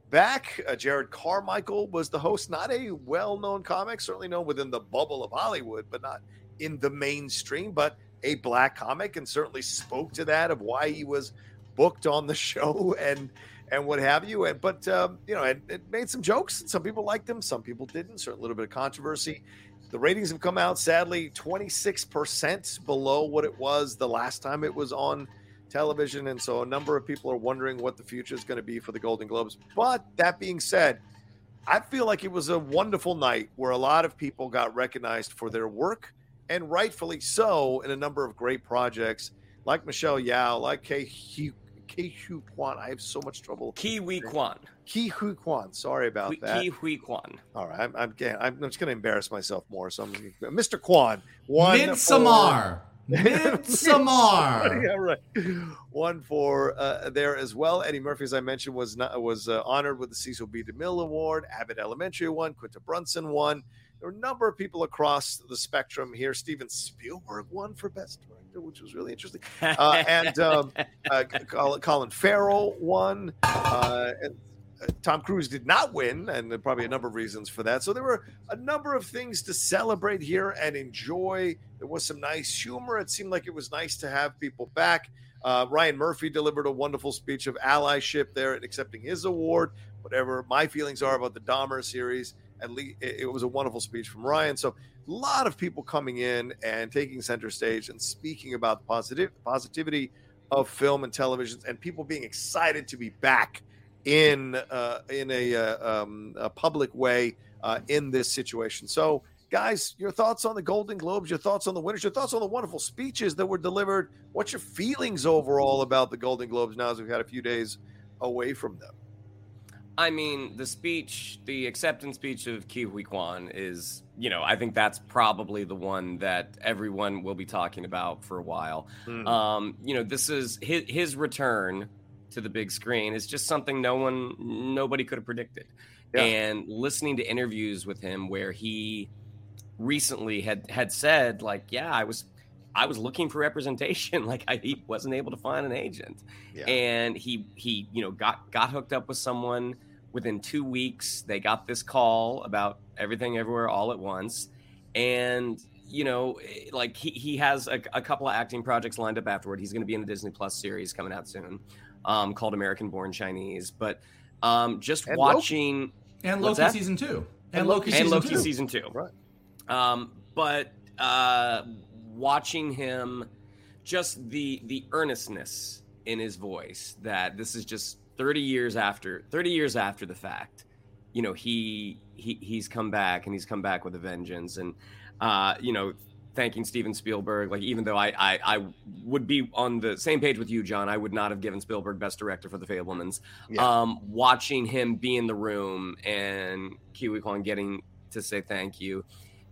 back. Uh, Jerrod Carmichael was the host, not a well known comic, certainly known within the bubble of Hollywood, but not in the mainstream, but a black comic, and certainly spoke to that of why he was booked on the show and and what have you. And but um, you know, it, it, made some jokes. Some people liked them, some people didn't. Certainly a little bit of controversy. The ratings have come out sadly 26% below what it was the last time it was on television. And so a number of people are wondering what the future is going to be for the Golden Globes. But that being said, I feel like it was a wonderful night where a lot of people got recognized for their work and rightfully so in a number of great projects like Michelle Yeoh, like Kei Ke Huy Quan. I have so much trouble. Ke Huy Quan. Ke Huy Quan. Sorry about Ke, that. Ke Huy Quan. All right. I'm, I'm, I'm just going to embarrass myself more. So I'm Mr. Quan. One Midsommar. Midsommar. yeah, right. One for uh, there as well. Eddie Murphy, as I mentioned, was not, was uh, honored with the Cecil B. DeMille Award. Abbott Elementary won. Quinta Brunson won. There were a number of people across the spectrum here. Steven Spielberg won for Best Director, which was really interesting. Uh, and um, uh, Colin Farrell won. Uh, and uh, Tom Cruise did not win, and probably a number of reasons for that. So there were a number of things to celebrate here and enjoy. There was some nice humor. It seemed like it was nice to have people back. Uh, Ryan Murphy delivered a wonderful speech of allyship there and accepting his award. Whatever my feelings are about the Dahmer series, at least it was a wonderful speech from Ryan. So a lot of people coming in and taking center stage and speaking about the positive positivity of film and television and people being excited to be back in uh, in a, uh, um, a public way uh, in this situation. So, guys, your thoughts on the Golden Globes, your thoughts on the winners, your thoughts on the wonderful speeches that were delivered. What's your feelings overall about the Golden Globes now as we've had a few days away from them? I mean, the speech, the acceptance speech of Huy Quan is, you know, I think that's probably the one that everyone will be talking about for a while. Mm-hmm. Um, you know, this is his, his return to the big screen is just something no one, nobody could have predicted. Yeah. And listening to interviews with him where he recently had had said like, yeah, I was I was looking for representation. Like I he wasn't able to find an agent, Yeah. and he he you know got got hooked up with someone within two weeks. They got this call about everything everywhere all at once, and you know eh, like he he has a, a couple of acting projects lined up afterward. He's going to be in the Disney Plus series coming out soon, um, called American Born Chinese. But um, just And Loki. watching And Loki that? season two. And And, Loki Loki, and season Loki two. season two. Right. Um, but uh, watching him, just the the earnestness in his voice that this is just 30 years after 30 years after the fact. You know, he he he's come back and he's come back with a vengeance, and uh, you know. Thanking Steven Spielberg, like even though I, I I would be on the same page with you, John, I would not have given Spielberg Best Director for The Fabelmans Yeah. um, watching him be in the room and Ke Huy Quan getting to say thank you,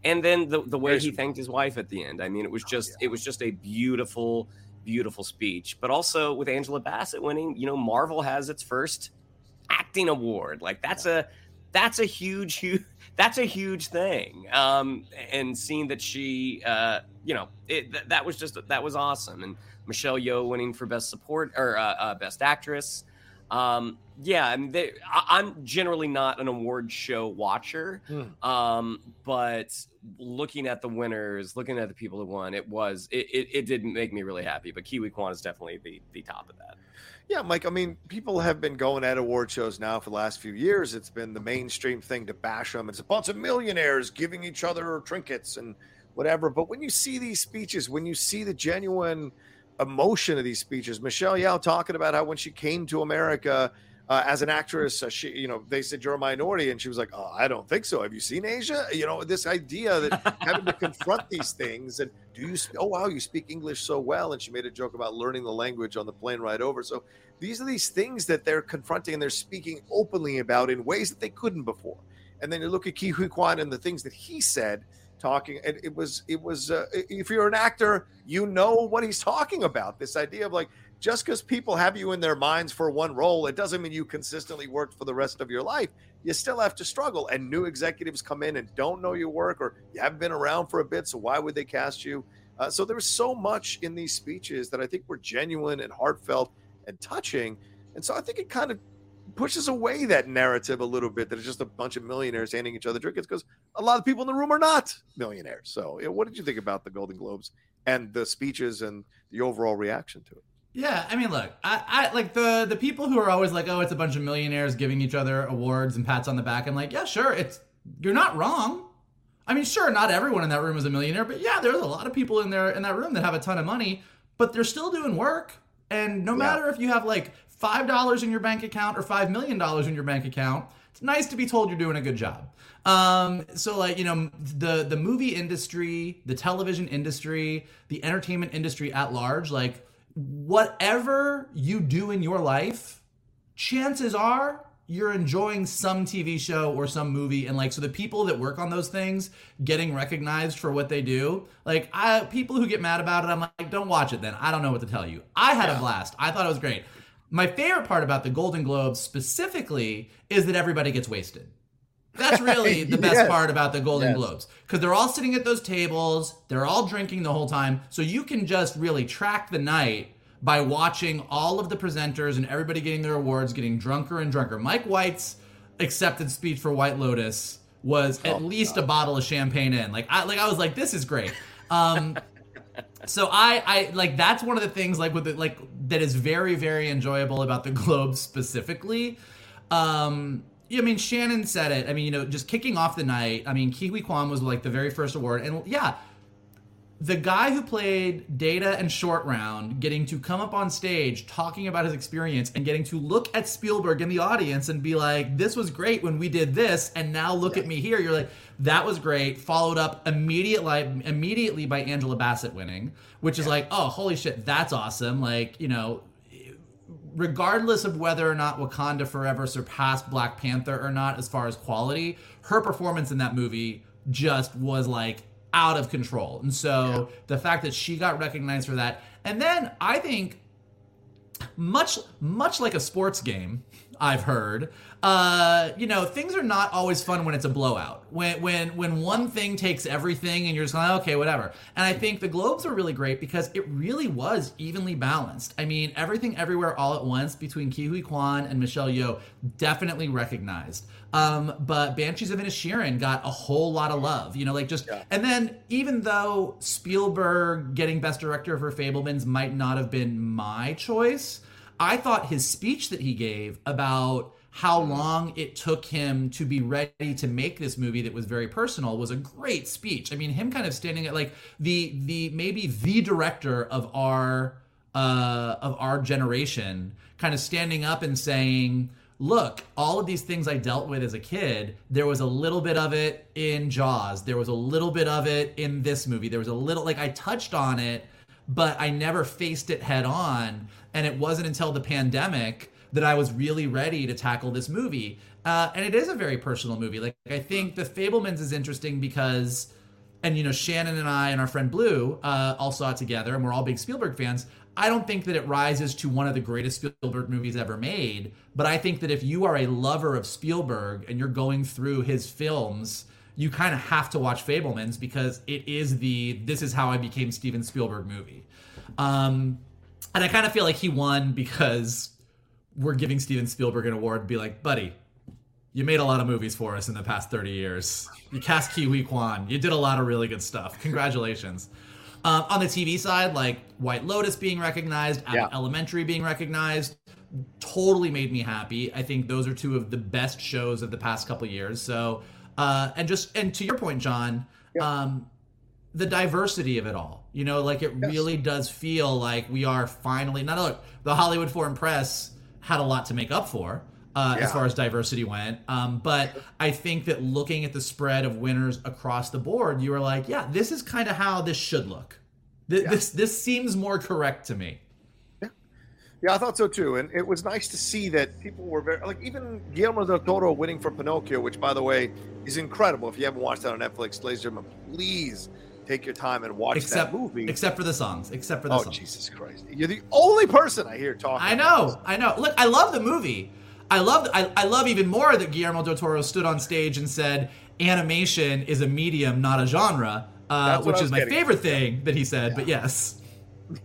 and then the the way he thanked his wife at the end. I mean, it was just yeah. it was just a beautiful, beautiful speech. But also with Angela Bassett winning, you know, Marvel has its first acting award. Like that's a that's a huge huge that's a huge thing. Um, and seeing that she, uh, you know, it, th- that was just that was awesome. And Michelle Yeoh winning for best support or uh, uh, best actress. Um, yeah, I mean, they, I, I'm generally not an award show watcher, Hmm. um, but looking at the winners, looking at the people who won, it was it, it, it did make me really happy. But Ke Huy Quan is definitely the the top of that. Yeah, Mike. I mean, people have been going at award shows now for the last few years. It's been the mainstream thing to bash them. It's a bunch of millionaires giving each other trinkets and whatever. But when you see these speeches, when you see the genuine emotion of these speeches, Michelle Yeoh talking about how when she came to America uh, as an actress, uh, she, you know, they said you're a minority, and she was like, "Oh, I don't think so. Have you seen Asia? You know, this idea that having to confront these things and do you? sp- Oh, wow, you speak English so well." And she made a joke about learning the language on the plane ride over. So these are these things that they're confronting and they're speaking openly about in ways that they couldn't before. And then you look at Ke Huy Quan and the things that he said, talking, and it was it was uh, if you're an actor, you know what he's talking about. This idea of like just because people have you in their minds for one role, it doesn't mean you consistently worked for the rest of your life. You still have to struggle, and new executives come in and don't know your work, or you haven't been around for a bit, so why would they cast you? Uh, so there was so much in these speeches that I think were genuine and heartfelt and touching, and so I think it kind of pushes away that narrative a little bit that it's just a bunch of millionaires handing each other trinkets because a lot of people in the room are not millionaires. So, what did you think about the Golden Globes and the speeches and the overall reaction to it? Yeah, I mean, look, I, I like the the people who are always like, oh, it's a bunch of millionaires giving each other awards and pats on the back. I'm like, yeah, sure, it's you're not wrong. I mean, sure, not everyone in that room is a millionaire, but yeah, there's a lot of people in there in that room that have a ton of money, but they're still doing work. And no Yeah. matter if you have like five dollars in your bank account or five million dollars in your bank account, it's nice to be told you're doing a good job. Um, so like you know the the movie industry, the television industry, the entertainment industry at large, like whatever you do in your life, chances are you're enjoying some TV show or some movie. And like so the people that work on those things getting recognized for what they do like I people who get mad about it I'm like don't watch it then. I don't know what to tell you. I had a blast. I thought it was great my favorite part about the Golden Globes specifically is that everybody gets wasted that's really the best Yes. part about the Golden Yes. Globes because they're all sitting at those tables, they're all drinking the whole time, so you can just really track the night by watching all of the presenters and everybody getting their awards, getting drunker and drunker. Mike White's acceptance speech for White Lotus was Oh, at least a bottle of champagne in. Like I like I was like, this is great. Um, so I I like that's one of the things like with the, like that is very very enjoyable about the Globe specifically. Um yeah, I mean Shannon said it. I mean, you know, just kicking off the night. I mean, Ke Huy Quan was like the very first award and yeah, the guy who played Data and Short Round getting to come up on stage talking about his experience and getting to look at Spielberg in the audience and be like, "This was great when we did this, and now look at me here." You're like, "That was great." Followed up immediately immediately by Angela Bassett winning, which is like, "Oh, holy shit, that's awesome!" Like, you know, regardless of whether or not Wakanda Forever surpassed Black Panther or not as far as quality, her performance in that movie just was like out of control. And so the fact that she got recognized for that, and then I think much much like a sports game, I've heard. Uh, you know, things are not always fun when it's a blowout. When when when one thing takes everything and you're just like, okay, whatever. And I think the Globes were really great because it really was evenly balanced. I mean, everything everywhere all at once between Huy Quan and Michelle Yeoh definitely recognized. Um, but Banshees of Inisherin got a whole lot of love, you know, like just, yeah. and then even though Spielberg getting Best Director for Fabelmans might not have been my choice, I thought his speech that he gave about how long it took him to be ready to make this movie that was very personal was a great speech. I mean, him kind of standing at like the the maybe the director of our uh of our generation kind of standing up and saying look, all of these things I dealt with as a kid, there was a little bit of it in Jaws. There was a little bit of it in this movie. There was a little, like, I touched on it, but I never faced it head on. And it wasn't until the pandemic that I was really ready to tackle this movie. Uh, and it is a very personal movie. Like, I think The Fabelmans is interesting because. And you know, Shannon and I and our friend Blue uh, all saw it together, and we're all big Spielberg fans. I don't think that it rises to one of the greatest Spielberg movies ever made, but I think that if you are a lover of Spielberg and you're going through his films, you kind of have to watch Fabelmans because it is the this is how I became Steven Spielberg movie. Um, and I kind of feel like he won because we're giving Steven Spielberg an award. Be like, buddy, you made a lot of movies for us in the past 30 years. You cast Huy Quan. You did a lot of really good stuff. Congratulations. Um, on the TV side, like White Lotus being recognized, yeah. Elementary being recognized, totally made me happy. I think those are two of the best shows of the past couple years. So, uh, and just and to your point, John, um, the diversity of it all. You know, like it yes. really does feel like we are finally not look the Hollywood Foreign Press had a lot to make up for uh, yeah. as far as diversity went. Um, but I think that looking at the spread of winners across the board, you were like, yeah, this is kind of how this should look. Th- yeah. This this seems more correct to me. Yeah, I thought so too. And it was nice to see that people were very like even Guillermo del Toro winning for Pinocchio, which by the way is incredible. If you haven't watched that on Netflix, ladies and gentlemen, please take your time and watch except, that movie. Except for the songs. Except for the oh, songs. Jesus Christ. You're the only person I hear talking. I know. I know. Look, I love the movie. I love I, I love even more that Guillermo del Toro stood on stage and said animation is a medium, not a genre, uh, which is my favorite thing that he said. Yeah. But yes.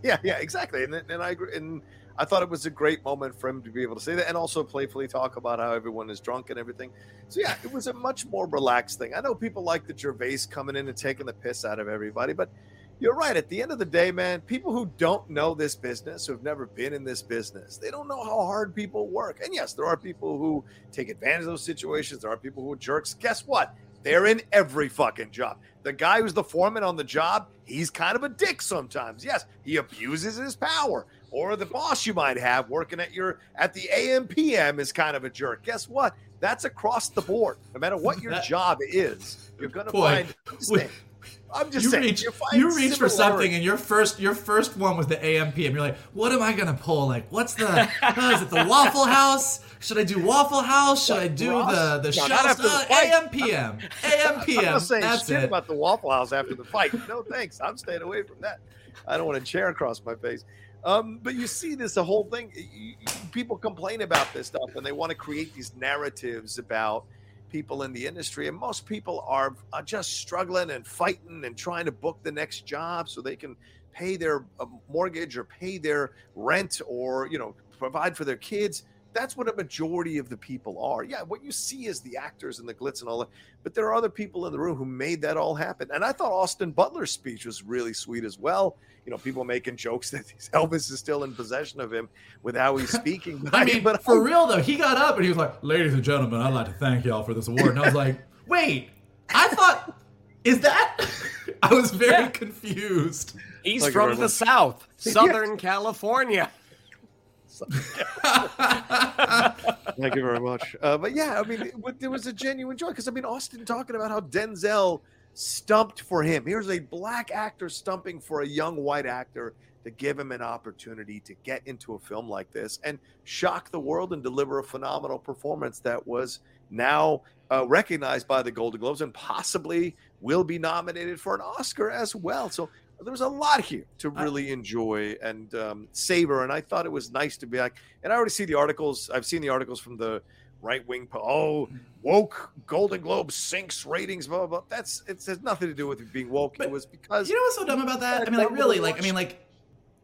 Yeah, yeah, exactly. And and I agree. And I thought it was a great moment for him to be able to say that, and also playfully talk about how everyone is drunk and everything. So yeah, it was a much more relaxed thing. I know people like the Gervais coming in and taking the piss out of everybody, but you're right. At the end of the day, man, people who don't know this business, who've never been in this business, they don't know how hard people work. And yes, there are people who take advantage of those situations. There are people who are jerks. Guess what? They're in every fucking job. The guy who's the foreman on the job, he's kind of a dick sometimes. Yes, he abuses his power. Or the boss you might have working at your at the AM PM is kind of a jerk. Guess what? That's across the board. No matter what your job is, you're gonna Boy, find. I'm just you saying. Reach, you reach for something, and your first your first one was the AMPM. You're like, what am I gonna pull? Like, what's the? uh, is it the Waffle House? Should I do Waffle House? Should I do the the show? Uh, AMPM. AMPM. I'm not saying That's shit it. about the Waffle House after the fight. No thanks. I'm staying away from that. I don't want a chair across my face. Um, but you see this, the whole thing. People complain about this stuff, and they want to create these narratives about people in the industry, and most people are, are just struggling and fighting and trying to book the next job so they can pay their uh, mortgage or pay their rent or you know provide for their kids that's what a majority of the people are. Yeah, what you see is the actors and the glitz and all that, but there are other people in the room who made that all happen. And I thought Austin Butler's speech was really sweet as well. You know, people making jokes that Elvis is still in possession of him with how he's speaking. I mean, but for real though, he got up and he was like, "Ladies and gentlemen, I'd like to thank y'all for this award." And I was like, "Wait, I thought." Is that? I was very yeah. confused. He's like from the South, Southern yeah. California. Thank you very much. Uh, but yeah, I mean, it, there was a genuine joy because I mean, Austin talking about how Denzel stumped for him. Here's a black actor stumping for a young white actor to give him an opportunity to get into a film like this and shock the world and deliver a phenomenal performance that was now uh, recognized by the Golden Globes and possibly will be nominated for an Oscar as well. So there was a lot here to really enjoy and um, savor. And I thought it was nice to be like, and I already see the articles. I've seen the articles from the right wing. Oh, woke Golden Globe sinks ratings. Blah blah. blah. That's it has nothing to do with being woke. But it was because You know what's so dumb about that? I mean, like, really, like, I mean, like,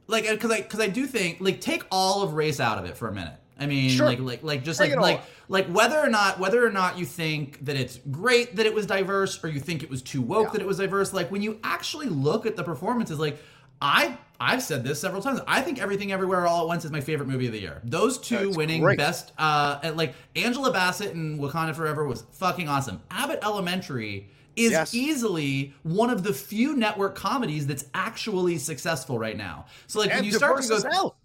like, uh, because I, because I do think, like, take all of race out of it for a minute. I mean, Sure. like, like, like, just like, like, like, whether or not, whether or not you think that it's great that it was diverse, or you think it was too woke Yeah. that it was diverse, like, when you actually look at the performances, like, I, I've said this several times. I think Everything Everywhere All at Once is my favorite movie of the year. Those two That's winning great. best, uh, and, like Angela Bassett and Wakanda Forever was fucking awesome. Abbott Elementary is Yes. easily one of the few network comedies that's actually successful right now. So like when you start to go.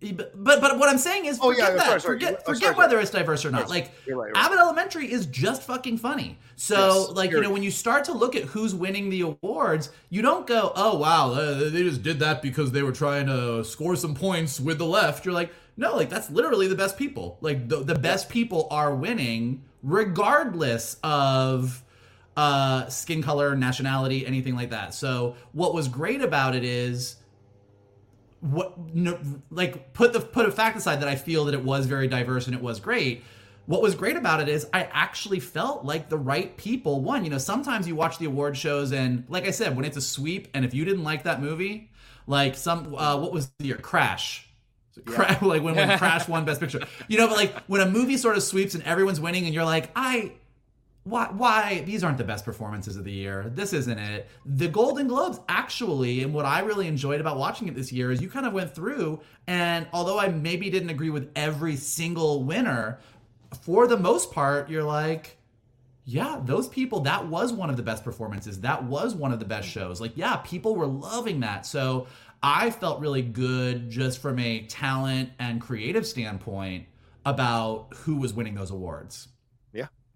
But but what I'm saying is Oh, forget yeah, that. sorry, sorry. Forget Oh, forget sorry, whether it's diverse or not. Yes, Like you're right, you're right. Abbott Elementary is just fucking funny. So Yes, like you know when you start to look at who's winning the awards, you don't go, "Oh wow, uh, they just did that because they were trying to score some points with the left." You're like, "No, like that's literally the best people. Like the, the best people are winning regardless of uh skin color, nationality, anything like that." So what was great about it is what no, like put the put a fact aside that I feel that it was very diverse and it was great. What was great about it is I actually felt like the right people won. You know, sometimes you watch the award shows and like I said, when it's a sweep and if you didn't like that movie, like some uh, what was the year Crash. Crash, like when, when Crash won Best Picture, you know. But like when a movie sort of sweeps and everyone's winning, and you're like, I, why why these aren't the best performances of the year. This isn't it. The golden globes actually and what i really enjoyed about watching it this year is you kind of went through and although i maybe didn't agree with every single winner for the most part you're like yeah those people that was one of the best performances. That was one of the best shows. Like yeah people were loving that. So i felt really good just from a talent and creative standpoint about who was winning those awards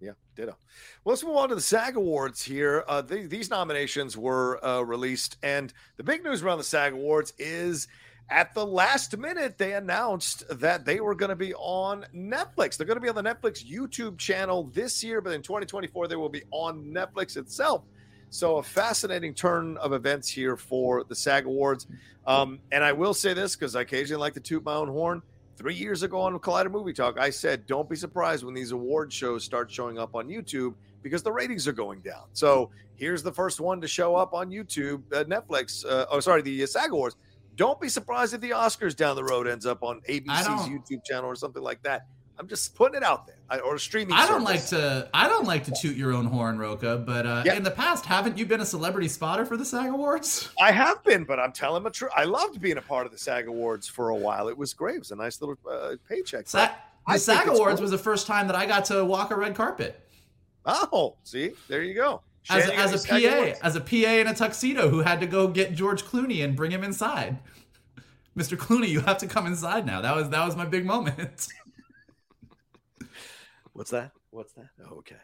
Yeah, ditto. Well, let's move on to the SAG Awards here. Uh, th- these nominations were uh, released, and the big news around the SAG Awards is at the last minute they announced that they were going to be on Netflix. They're going to be on the Netflix YouTube channel this year, but in 2024 they will be on Netflix itself. So a fascinating turn of events here for the SAG Awards. Um, and I will say this because I occasionally like to toot my own horn. Three years ago on Collider Movie Talk, I said, don't be surprised when these award shows start showing up on YouTube because the ratings are going down. So here's the first one to show up on YouTube, uh, Netflix. Uh, oh, sorry, the uh, SAG Awards. Don't be surprised if the Oscars down the road ends up on ABC's YouTube channel or something like that. I'm just putting it out there, I, or streaming. I don't like to. I don't like to toot your own horn, Rocha. But uh, Yeah. in the past, haven't you been a celebrity spotter for the SAG Awards? I have been, but I'm telling the truth. I loved being a part of the SAG Awards for a while. It was great. It was a nice little uh, paycheck. Sa- the SAG Awards cool. was the first time that I got to walk a red carpet Oh, see, there you go. as, Shannon, as a PA, Awards? as a PA in a tuxedo who had to go get George Clooney and bring him inside. Mr. Clooney, you have to come inside now. That was that was my big moment. What's that? What's that? Oh, okay.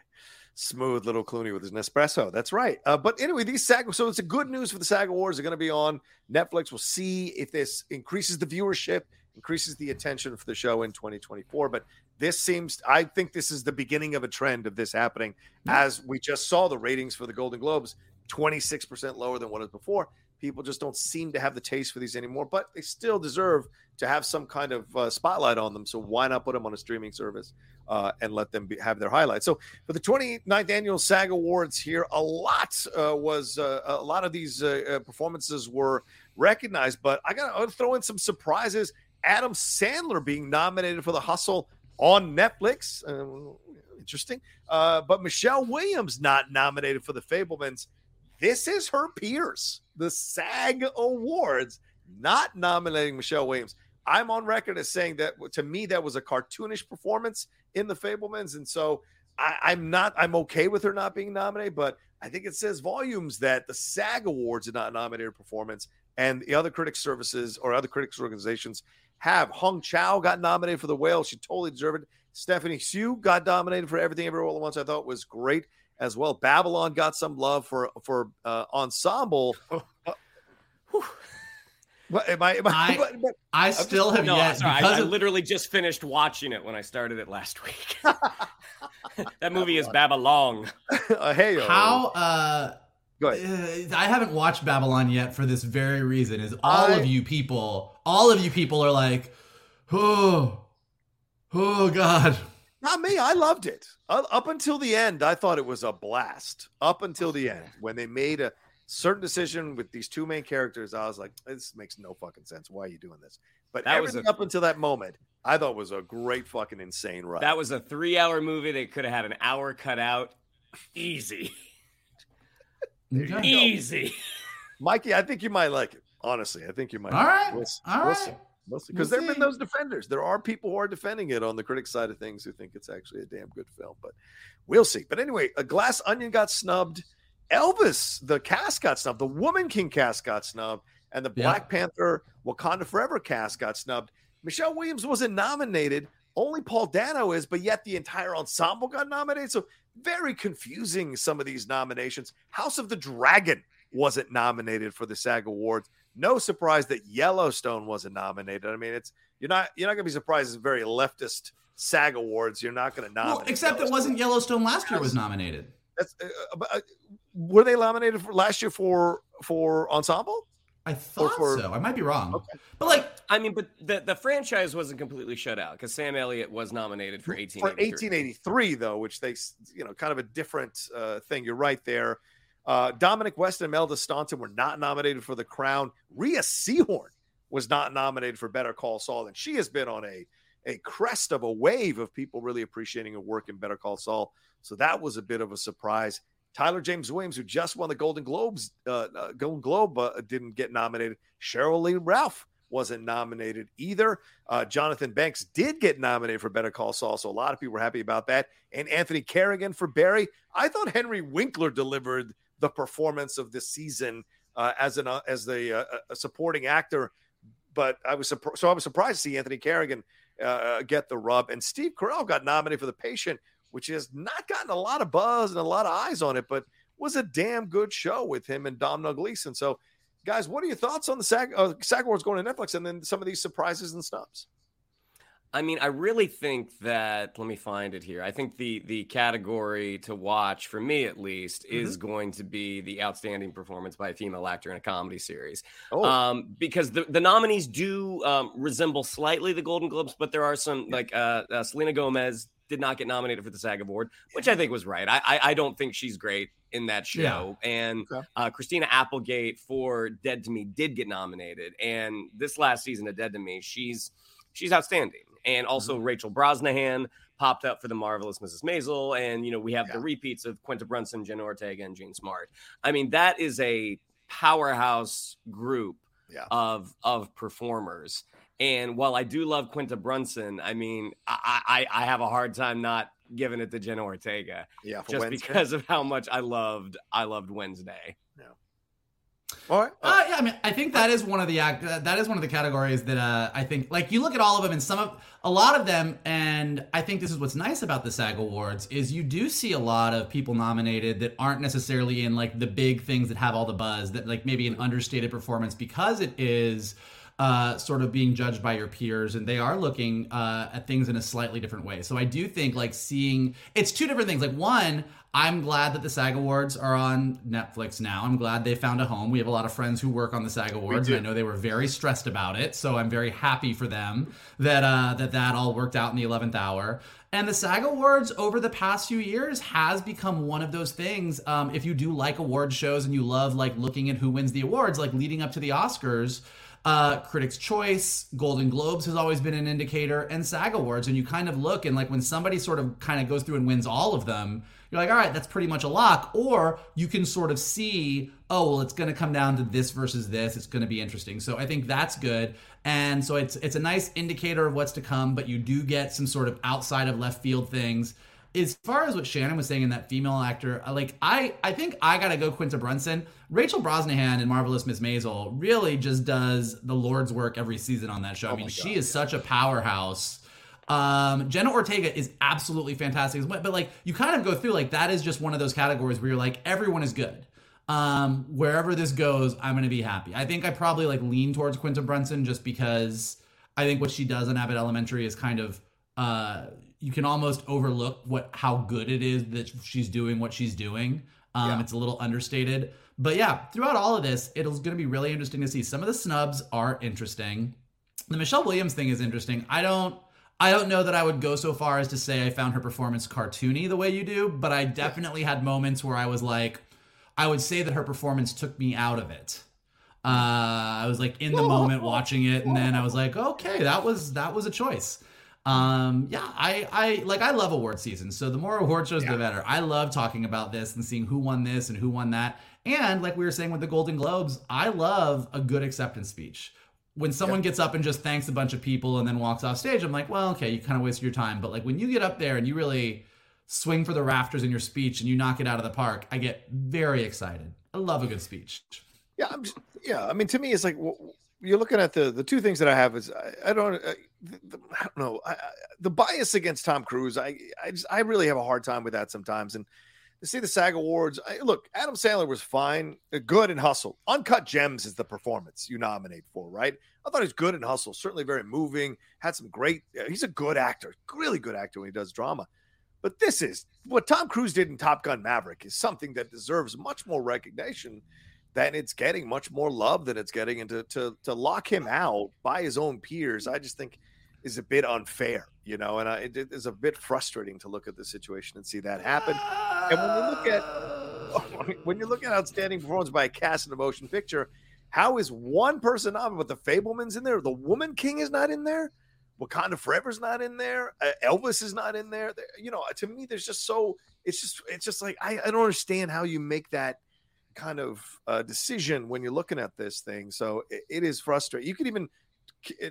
Smooth little Clooney with his Nespresso. That's right. Uh, but anyway, these SAG, so it's a good news for the SAG Awards. They're going to be on Netflix. We'll see if this increases the viewership, increases the attention for the show in 2024. But this seems, I think this is the beginning of a trend of this happening. As we just saw the ratings for the Golden Globes, 26% lower than what it was before. People just don't seem to have the taste for these anymore, but they still deserve to have some kind of uh, spotlight on them. So why not put them on a streaming service uh, and let them be, have their highlights? So for the 29th annual SAG Awards here, a lot uh, was uh, a lot of these uh, uh, performances were recognized, but I got to throw in some surprises. Adam Sandler being nominated for The Hustle on Netflix. Interesting. But Michelle Williams not nominated for The Fabelmans. This is her peers, the SAG Awards, not nominating Michelle Williams. I'm on record as saying that to me that was a cartoonish performance in The Fabelmans, and so I, I'm not. I'm okay with her not being nominated, but I think it says volumes that the SAG Awards did not nominate her performance, and the other critics services or other critics organizations have. Hong Chau got nominated for The Whale; she totally deserved it. Stephanie Hsu got nominated for Everything Everywhere All at Once. I thought was great as well. Babylon got some love for for uh, ensemble. What am I? Am I, I- but- but- I still have No, yet sorry, I, I literally just finished watching it when I started it last week. that movie is Babylon. uh, hey, how uh Go ahead. Uh, I haven't watched Babylon yet for this very reason. Is all I- of you people, all of you people are like, oh, oh God. Not me. I loved it. Uh, up until the end, I thought it was a blast. Up until the end, when they made a certain decision with these two main characters, I was like, this makes no fucking sense. Why are you doing this? But That was everything a- up until that moment, I thought was a great fucking insane ride. That was a three-hour movie. They could have had an hour cut out. Easy, Okay. easy. Mikey, I think you might like it. Honestly, I think you might. All like right. it. We'll, All we'll right. Because there have been those defenders. There are people who are defending it on the critic side of things who think it's actually a damn good film. But we'll see. But anyway, a Glass Onion got snubbed. Elvis, the cast got snubbed. The Woman King cast got snubbed. And the Yeah. Black Panther Wakanda Forever cast got snubbed. Michelle Williams wasn't nominated. Only Paul Dano is, but yet the entire ensemble got nominated. So very confusing, some of these nominations. House of the Dragon wasn't nominated for the SAG Awards. No surprise that Yellowstone wasn't nominated. I mean, it's you're not you're not gonna be surprised. It's very leftist SAG Awards. You're not gonna nominate. Well, except it wasn't Yellowstone last year was nominated. That's uh, uh, uh, were they nominated for last year for for ensemble? I thought for- so. I might be wrong. Okay. But like, I mean, but the, the franchise wasn't completely shut out because Sam Elliott was nominated for for 1883. 1883 though which they you know kind of a different uh, thing you're right there uh, dominic west and Imelda Staunton were not nominated for the crown. Rhea Seehorn was not nominated for better call saul and she has been on a a crest of a wave of people really appreciating her work in better call saul. So that was a bit of a surprise. Tyler james williams who just won the golden globes uh, uh, golden globe uh, didn't get nominated. Sheryl lee ralph wasn't nominated either uh, Jonathan Banks did get nominated for Better Call Saul, so a lot of people were happy about that. And Anthony Carrigan for Barry. I thought Henry Winkler delivered the performance of the season uh, as an uh, as the uh, a supporting actor, but I was surprised. So I was surprised to see Anthony Carrigan uh, get the rub. And Steve Carell got nominated for The Patient, which has not gotten a lot of buzz and a lot of eyes on it, but was a damn good show with him and Domhnall Gleeson. So. Guys, what are your thoughts on the SAG, uh, SAG Awards going to Netflix and then some of these surprises and snubs? I mean, I really think that let me find it here. I think the the category to watch for me at least is going to be the outstanding performance by a female actor in a comedy series. Oh, Um, because the, the nominees do um, resemble slightly the Golden Globes, but there are some like uh, uh, Selena Gomez did not get nominated for the SAG Award, which I think was right. I I, I don't think she's great in that show, and Okay. uh, Christina Applegate for Dead to Me did get nominated, and this last season of Dead to Me, she's she's outstanding, and also Mm-hmm. Rachel Brosnahan popped up for the marvelous Mrs. Maisel, and you know we have Yeah. the repeats of Quinta Brunson, Jen Ortega, and Jean Smart. I mean that is a powerhouse group Yeah. of of performers. And while I do love Quinta Brunson, I mean I I, I have a hard time not giving it to Jenna Ortega yeah, just Wednesday. because of how much I loved I loved Wednesday. All right. Uh, yeah, I mean, I think that is one of the act. uh, That is one of the categories that uh, I think, like, you look at all of them, and some of a lot of them, and I think this is what's nice about the SAG Awards is you do see a lot of people nominated that aren't necessarily in like the big things that have all the buzz. That like maybe an understated performance because it is. Uh, sort of being judged by your peers, and they are looking uh, at things in a slightly different way. So I do think like seeing it's two different things. Like one, I'm glad that the SAG Awards are on Netflix now. I'm glad they found a home. We have a lot of friends who work on the SAG Awards, and I know they were very stressed about it. So I'm very happy for them that uh, that that all worked out in the 11th hour. And the SAG Awards over the past few years has become one of those things. Um, if you do like award shows and you love like looking at who wins the awards, like leading up to the Oscars, uh, Critics' Choice, Golden Globes has always been an indicator, and SAG Awards. And you kind of look and like when somebody sort of kind of goes through and wins all of them, you're like, all right, that's pretty much a lock. Or you can sort of see, oh, well, it's going to come down to this versus this. It's going to be interesting. So I think that's good. And so it's it's a nice indicator of what's to come. But you do get some sort of outside of left field things. As far as what Shannon was saying in that female actor, like I, I think I gotta go Quinta Brunson. Rachel Brosnahan in Marvelous Miss Maisel really just does the Lord's work every season on that show. I mean, she is such a powerhouse. Um, Jenna Ortega is absolutely fantastic, but, but like you kind of go through like that is just one of those categories where you're like everyone is good. Um, wherever this goes, I'm gonna be happy. I think I probably like lean towards Quinta Brunson just because I think what she does in Abbott Elementary is kind of uh, you can almost overlook what how good it is that she's doing what she's doing. Um, Yeah. It's a little understated, But yeah, throughout all of this, it's going to be really interesting to see. Some of the snubs are interesting. The Michelle Williams thing is interesting. I don't I don't know that I would go so far as to say I found her performance cartoony the way you do, but I definitely had moments where I was like I would say that her performance took me out of it. Uh, I was like in the moment watching it, and then I was like, okay, that was that was a choice. Um, yeah, I I like I love award season. So the more award shows, yeah. the better. I love talking about this and seeing who won this and who won that. And like we were saying with the Golden Globes, I love a good acceptance speech. When someone gets up and just thanks a bunch of people and then walks off stage, I'm like, well, okay, you kind of wasted your time. But like when you get up there and you really swing for the rafters in your speech and you knock it out of the park, I get very excited. I love a good speech. Yeah, I'm just, yeah. I mean, to me, it's like you're looking at the the two things that I have is I, I don't I, the, I don't know I, the bias against Tom Cruise. I I just I really have a hard time with that sometimes. And to see the SAG Awards, I, look, Adam Sandler was fine, uh, good and hustle. Uncut Gems is the performance you nominate for, right? I thought he was good and hustle, certainly very moving. Had some great. He's a good actor, really good actor when he does drama. But this is what Tom Cruise did in Top Gun Maverick is something that deserves much more recognition than it's getting, much more love than it's getting. And to, to, to lock him out by his own peers, I just think is a bit unfair, you know, and I, it is a bit frustrating to look at the situation and see that happen. And when you look at when you look at outstanding performance by a cast in a motion picture, how is one person on but the Fabelmans in there? The Woman King is not in there. Wakanda Forever's not in there. Uh, Elvis is not in there. You know, to me, there's just so it's just it's just like I, I don't understand how you make that kind of uh, decision when you're looking at this thing. So it, it is frustrating. You could even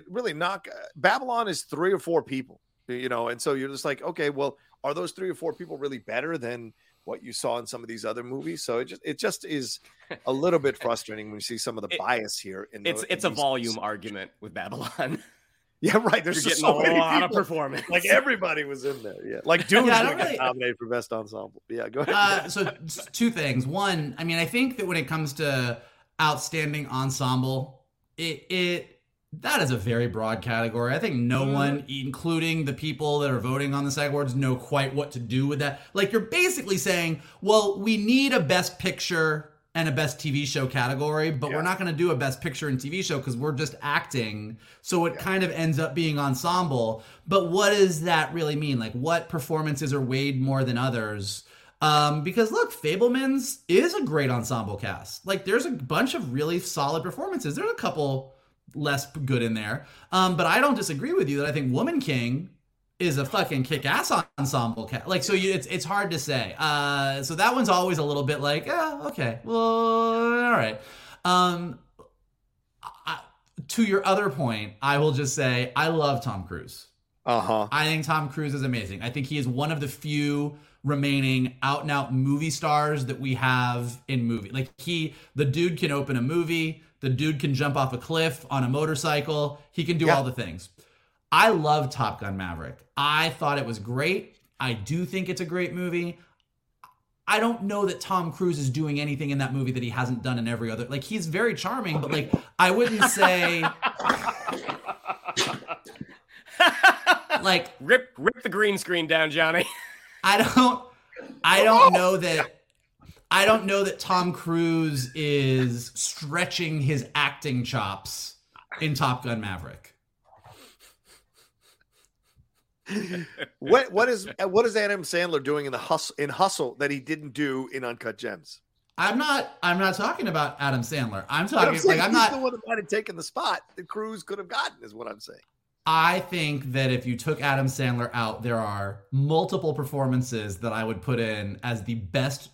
really knock uh, Babylon is three or four people, you know, and so you're just like, okay, well, are those three or four people really better than what you saw in some of these other movies? So it just it just is a little bit frustrating when you see some of the bias here. In the, it's it's a volume argument with Babylon. Yeah, right. There's just so a lot of performance. Like everybody was in there. Yeah, like Dune yeah, really... nominated for best ensemble. Yeah, go ahead. Uh, so two things. One, I mean, I think that when it comes to outstanding ensemble, it it that is a very broad category. I think no mm. one, including the people that are voting on the SAG Awards, know quite what to do with that. Like you're basically saying, well, we need a best picture and a best TV show category, but yeah. we're not going to do a best picture and TV show because we're just acting. So it yeah. kind of ends up being ensemble. But what does that really mean? Like, what performances are weighed more than others? Um, because look, Fabelmans is a great ensemble cast. Like, there's a bunch of really solid performances. There's a couple less good in there. Um, but I don't disagree with you that I think Woman King is a fucking kick-ass ensemble cast. Like, so you, it's it's hard to say. Uh, so that one's always a little bit like, yeah, okay, well, all right. Um, I, to your other point, I will just say I love Tom Cruise. Uh huh. I think Tom Cruise is amazing. I think he is one of the few remaining out and out movie stars that we have in movie. Like he, the dude can open a movie. The dude can jump off a cliff on a motorcycle. He can do yeah. all the things. I love Top Gun Maverick. I thought it was great. I do think it's a great movie. I don't know that Tom Cruise is doing anything in that movie that he hasn't done in every other. Like he's very charming, but like I wouldn't say like rip rip the green screen down, Johnny. I don't I don't know that I don't know that Tom Cruise is stretching his acting chops in Top Gun Maverick what what is what is Adam Sandler doing in the hustle in hustle that he didn't do in Uncut Gems? I'm not. I'm not talking about Adam Sandler. I'm talking I'm like I'm not the one that might have taken the spot that Cruise could have gotten. Is what I'm saying. I think that if you took Adam Sandler out, there are multiple performances that I would put in as the best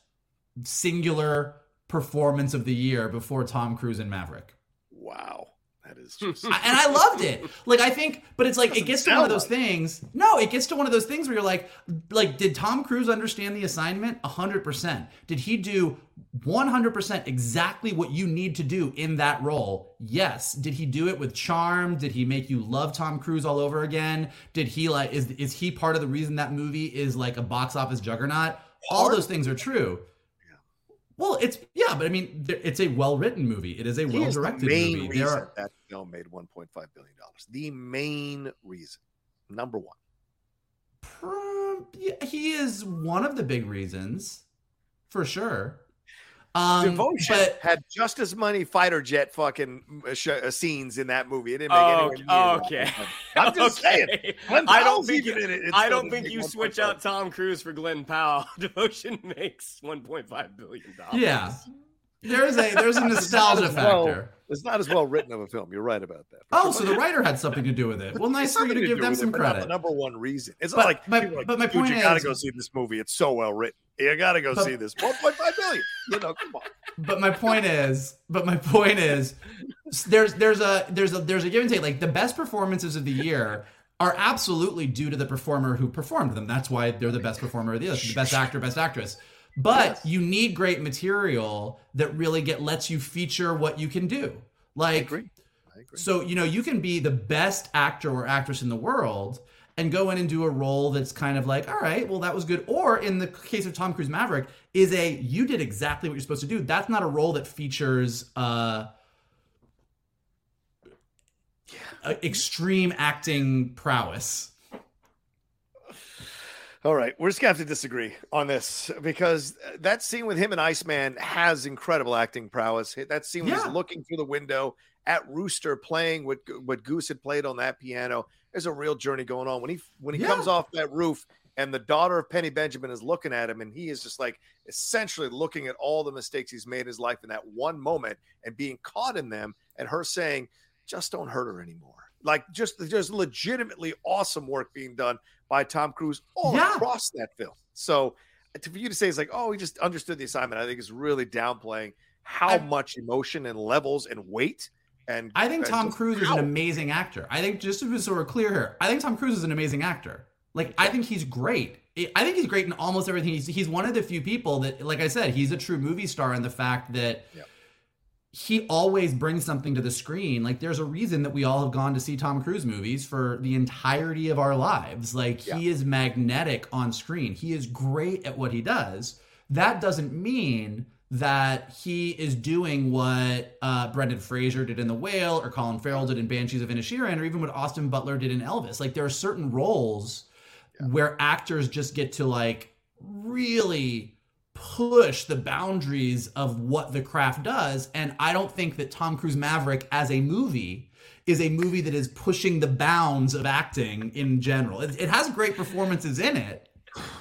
singular performance of the year before Tom Cruise and Maverick. Wow. That is hmm. just... and I loved it. Like I think, but it's like it gets to one of those like... things. No, it gets to one of those things where you're like, like, did Tom Cruise understand the assignment? hundred percent. Did he do 100% exactly what you need to do in that role? Yes. Did he do it with charm? Did he make you love Tom Cruise all over again? Did he like is is he part of the reason that movie is like a box office juggernaut? All those things are true. Well, it's yeah, but I mean, it's a well-written movie. It is a well-directed the movie. Reason are... that film made 1.5 billion dollars. The main reason, number one. Yeah, he is one of the big reasons, for sure. Um, Devotion but had just as many fighter jet fucking uh, sh- uh, scenes in that movie. It didn't make Oh, anywhere near okay. I'm just saying. Glen I don't Powell's think even in it. It I don't think you 1.5. switch out Tom Cruise for Glen Powell. Devotion makes 1.5 billion dollars. yeah, there's a there's a nostalgia as well- factor. It's not as well written of a film. You're right about that. Oh, so the writer had something to do with it. Well, nice for you Something to give them with it, some but not credit. The number one reason. It's But- not like, but- people like, but my "Dude, point you gotta go see this movie. It's so well written. You gotta go But- see this. 1.5 million. You know, come on. but my point is, but my point is, there's there's a there's a there's a give and take. Like the best performances of the year are absolutely due to the performer who performed them. That's why they're the best performer of the year, the best actor, best actress. But you need great material that really get lets you feature what you can do. I Like agree. I agree. so, you know, you can be the best actor or actress in the world and go in and do a role that's kind of like, all right, well, that was good. Or in the case of Tom Cruise Maverick, is a you did exactly what you're supposed to do. That's not a role that features uh, extreme acting prowess. All right, we're just gonna have to disagree on this because that scene with him and Iceman has incredible acting prowess. That scene was Yeah. looking through the window at Rooster playing what what Goose had played on that piano. There's a real journey going on when he when he Yeah. comes off that roof and the daughter of Penny Benjamin is looking at him and he is just like essentially looking at all the mistakes he's made in his life in that one moment and being caught in them and her saying, "Just don't hurt her anymore." Like just just legitimately awesome work being done by Tom Cruise all Yeah. across that film. So to, for you to say it's like, oh, he just understood the assignment, I think is really downplaying how I- much emotion and levels and weight. And I think and Tom just Cruise is an amazing actor. I think just to be so we're clear here, I think Tom Cruise is an amazing actor. Like I think he's great. I- think he's great in almost everything. He's he's one of the few people that, like I said, he's a true movie star in the fact that Yep. he always brings something to the screen. Like there's a reason that we all have gone to see Tom Cruise movies for the entirety of our lives. Like he is magnetic on screen. He is great at what he does. That doesn't mean that he is doing what uh, Brendan Fraser did in The Whale, or Colin Farrell did in Banshees of Inisherin, or even what Austin Butler did in Elvis. Like there are certain roles where actors just get to like really push the boundaries of what the craft does. And I don't think that Tom Cruise Maverick as a movie is a movie that is pushing the bounds of acting in general. It, it has great performances in it.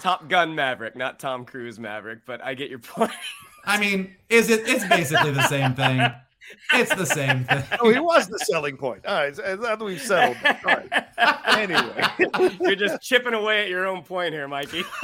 Top Gun Maverick, not Tom Cruise Maverick, but I get your point. I mean, is it? It's basically the same thing. It's the same thing. Oh, he was the selling point. All right, that we've settled. that. All right. Anyway, You're just chipping away at your own point here, Mikey.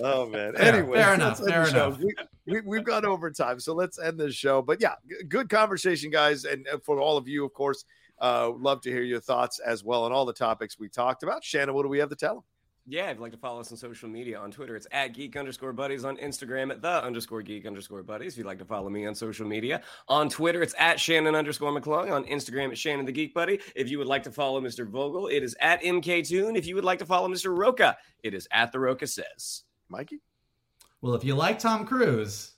oh man. Anyway, fair enough, fair enough. We, we, we've gone over time, so let's end this show. But yeah, g- good conversation, guys, and uh, for all of you, of course, uh, love to hear your thoughts as well on all the topics we talked about. Shannon, what do we have to tell them? Yeah, if you'd like to follow us on social media, on Twitter, it's at geek underscore buddies. On Instagram, at the underscore geek underscore buddies. If you'd like to follow me on social media, on Twitter, it's at Shannon underscore McClung. On Instagram, at Shannon the Geek Buddy. If you would like to follow Mr. Vogel, it is at MKToon. If you would like to follow Mr. Rocha, it is at The Rocha Says. Mikey? Well, if you like Tom Cruise,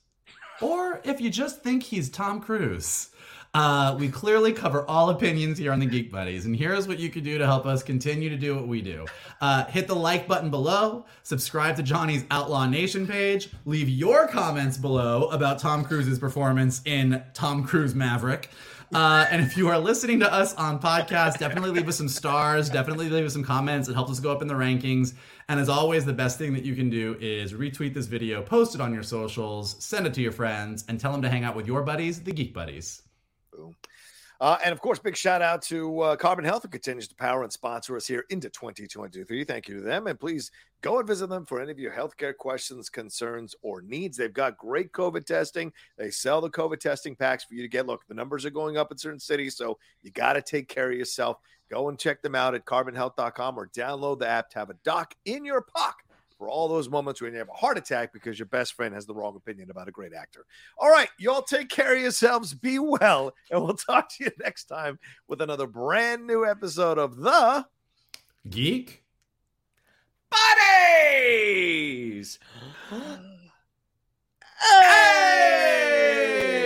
or if you just think he's Tom Cruise, uh, we clearly cover all opinions here on the Geek Buddies. And here's what you can do to help us continue to do what we do uh, hit the like button below, subscribe to Johnny's Outlaw Nation page, leave your comments below about Tom Cruise's performance in Tom Cruise Maverick. Uh, and if you are listening to us on podcast, definitely leave us some stars. Definitely leave us some comments. It helps us go up in the rankings. And as always, the best thing that you can do is retweet this video, post it on your socials, send it to your friends, and tell them to hang out with your buddies, the Geek Buddies. Uh, and of course, big shout out to uh, Carbon Health, who continues to power and sponsor us here into 2023. Thank you to them. And please go and visit them for any of your healthcare questions, concerns, or needs. They've got great COVID testing. They sell the COVID testing packs for you to get. Look, the numbers are going up in certain cities, so you got to take care of yourself. Go and check them out at carbonhealth.com or download the app to have a doc in your pocket for all those moments when you have a heart attack because your best friend has the wrong opinion about a great actor. All right, y'all take care of yourselves, be well, and we'll talk to you next time with another brand new episode of The Geek? Buddies! Hey!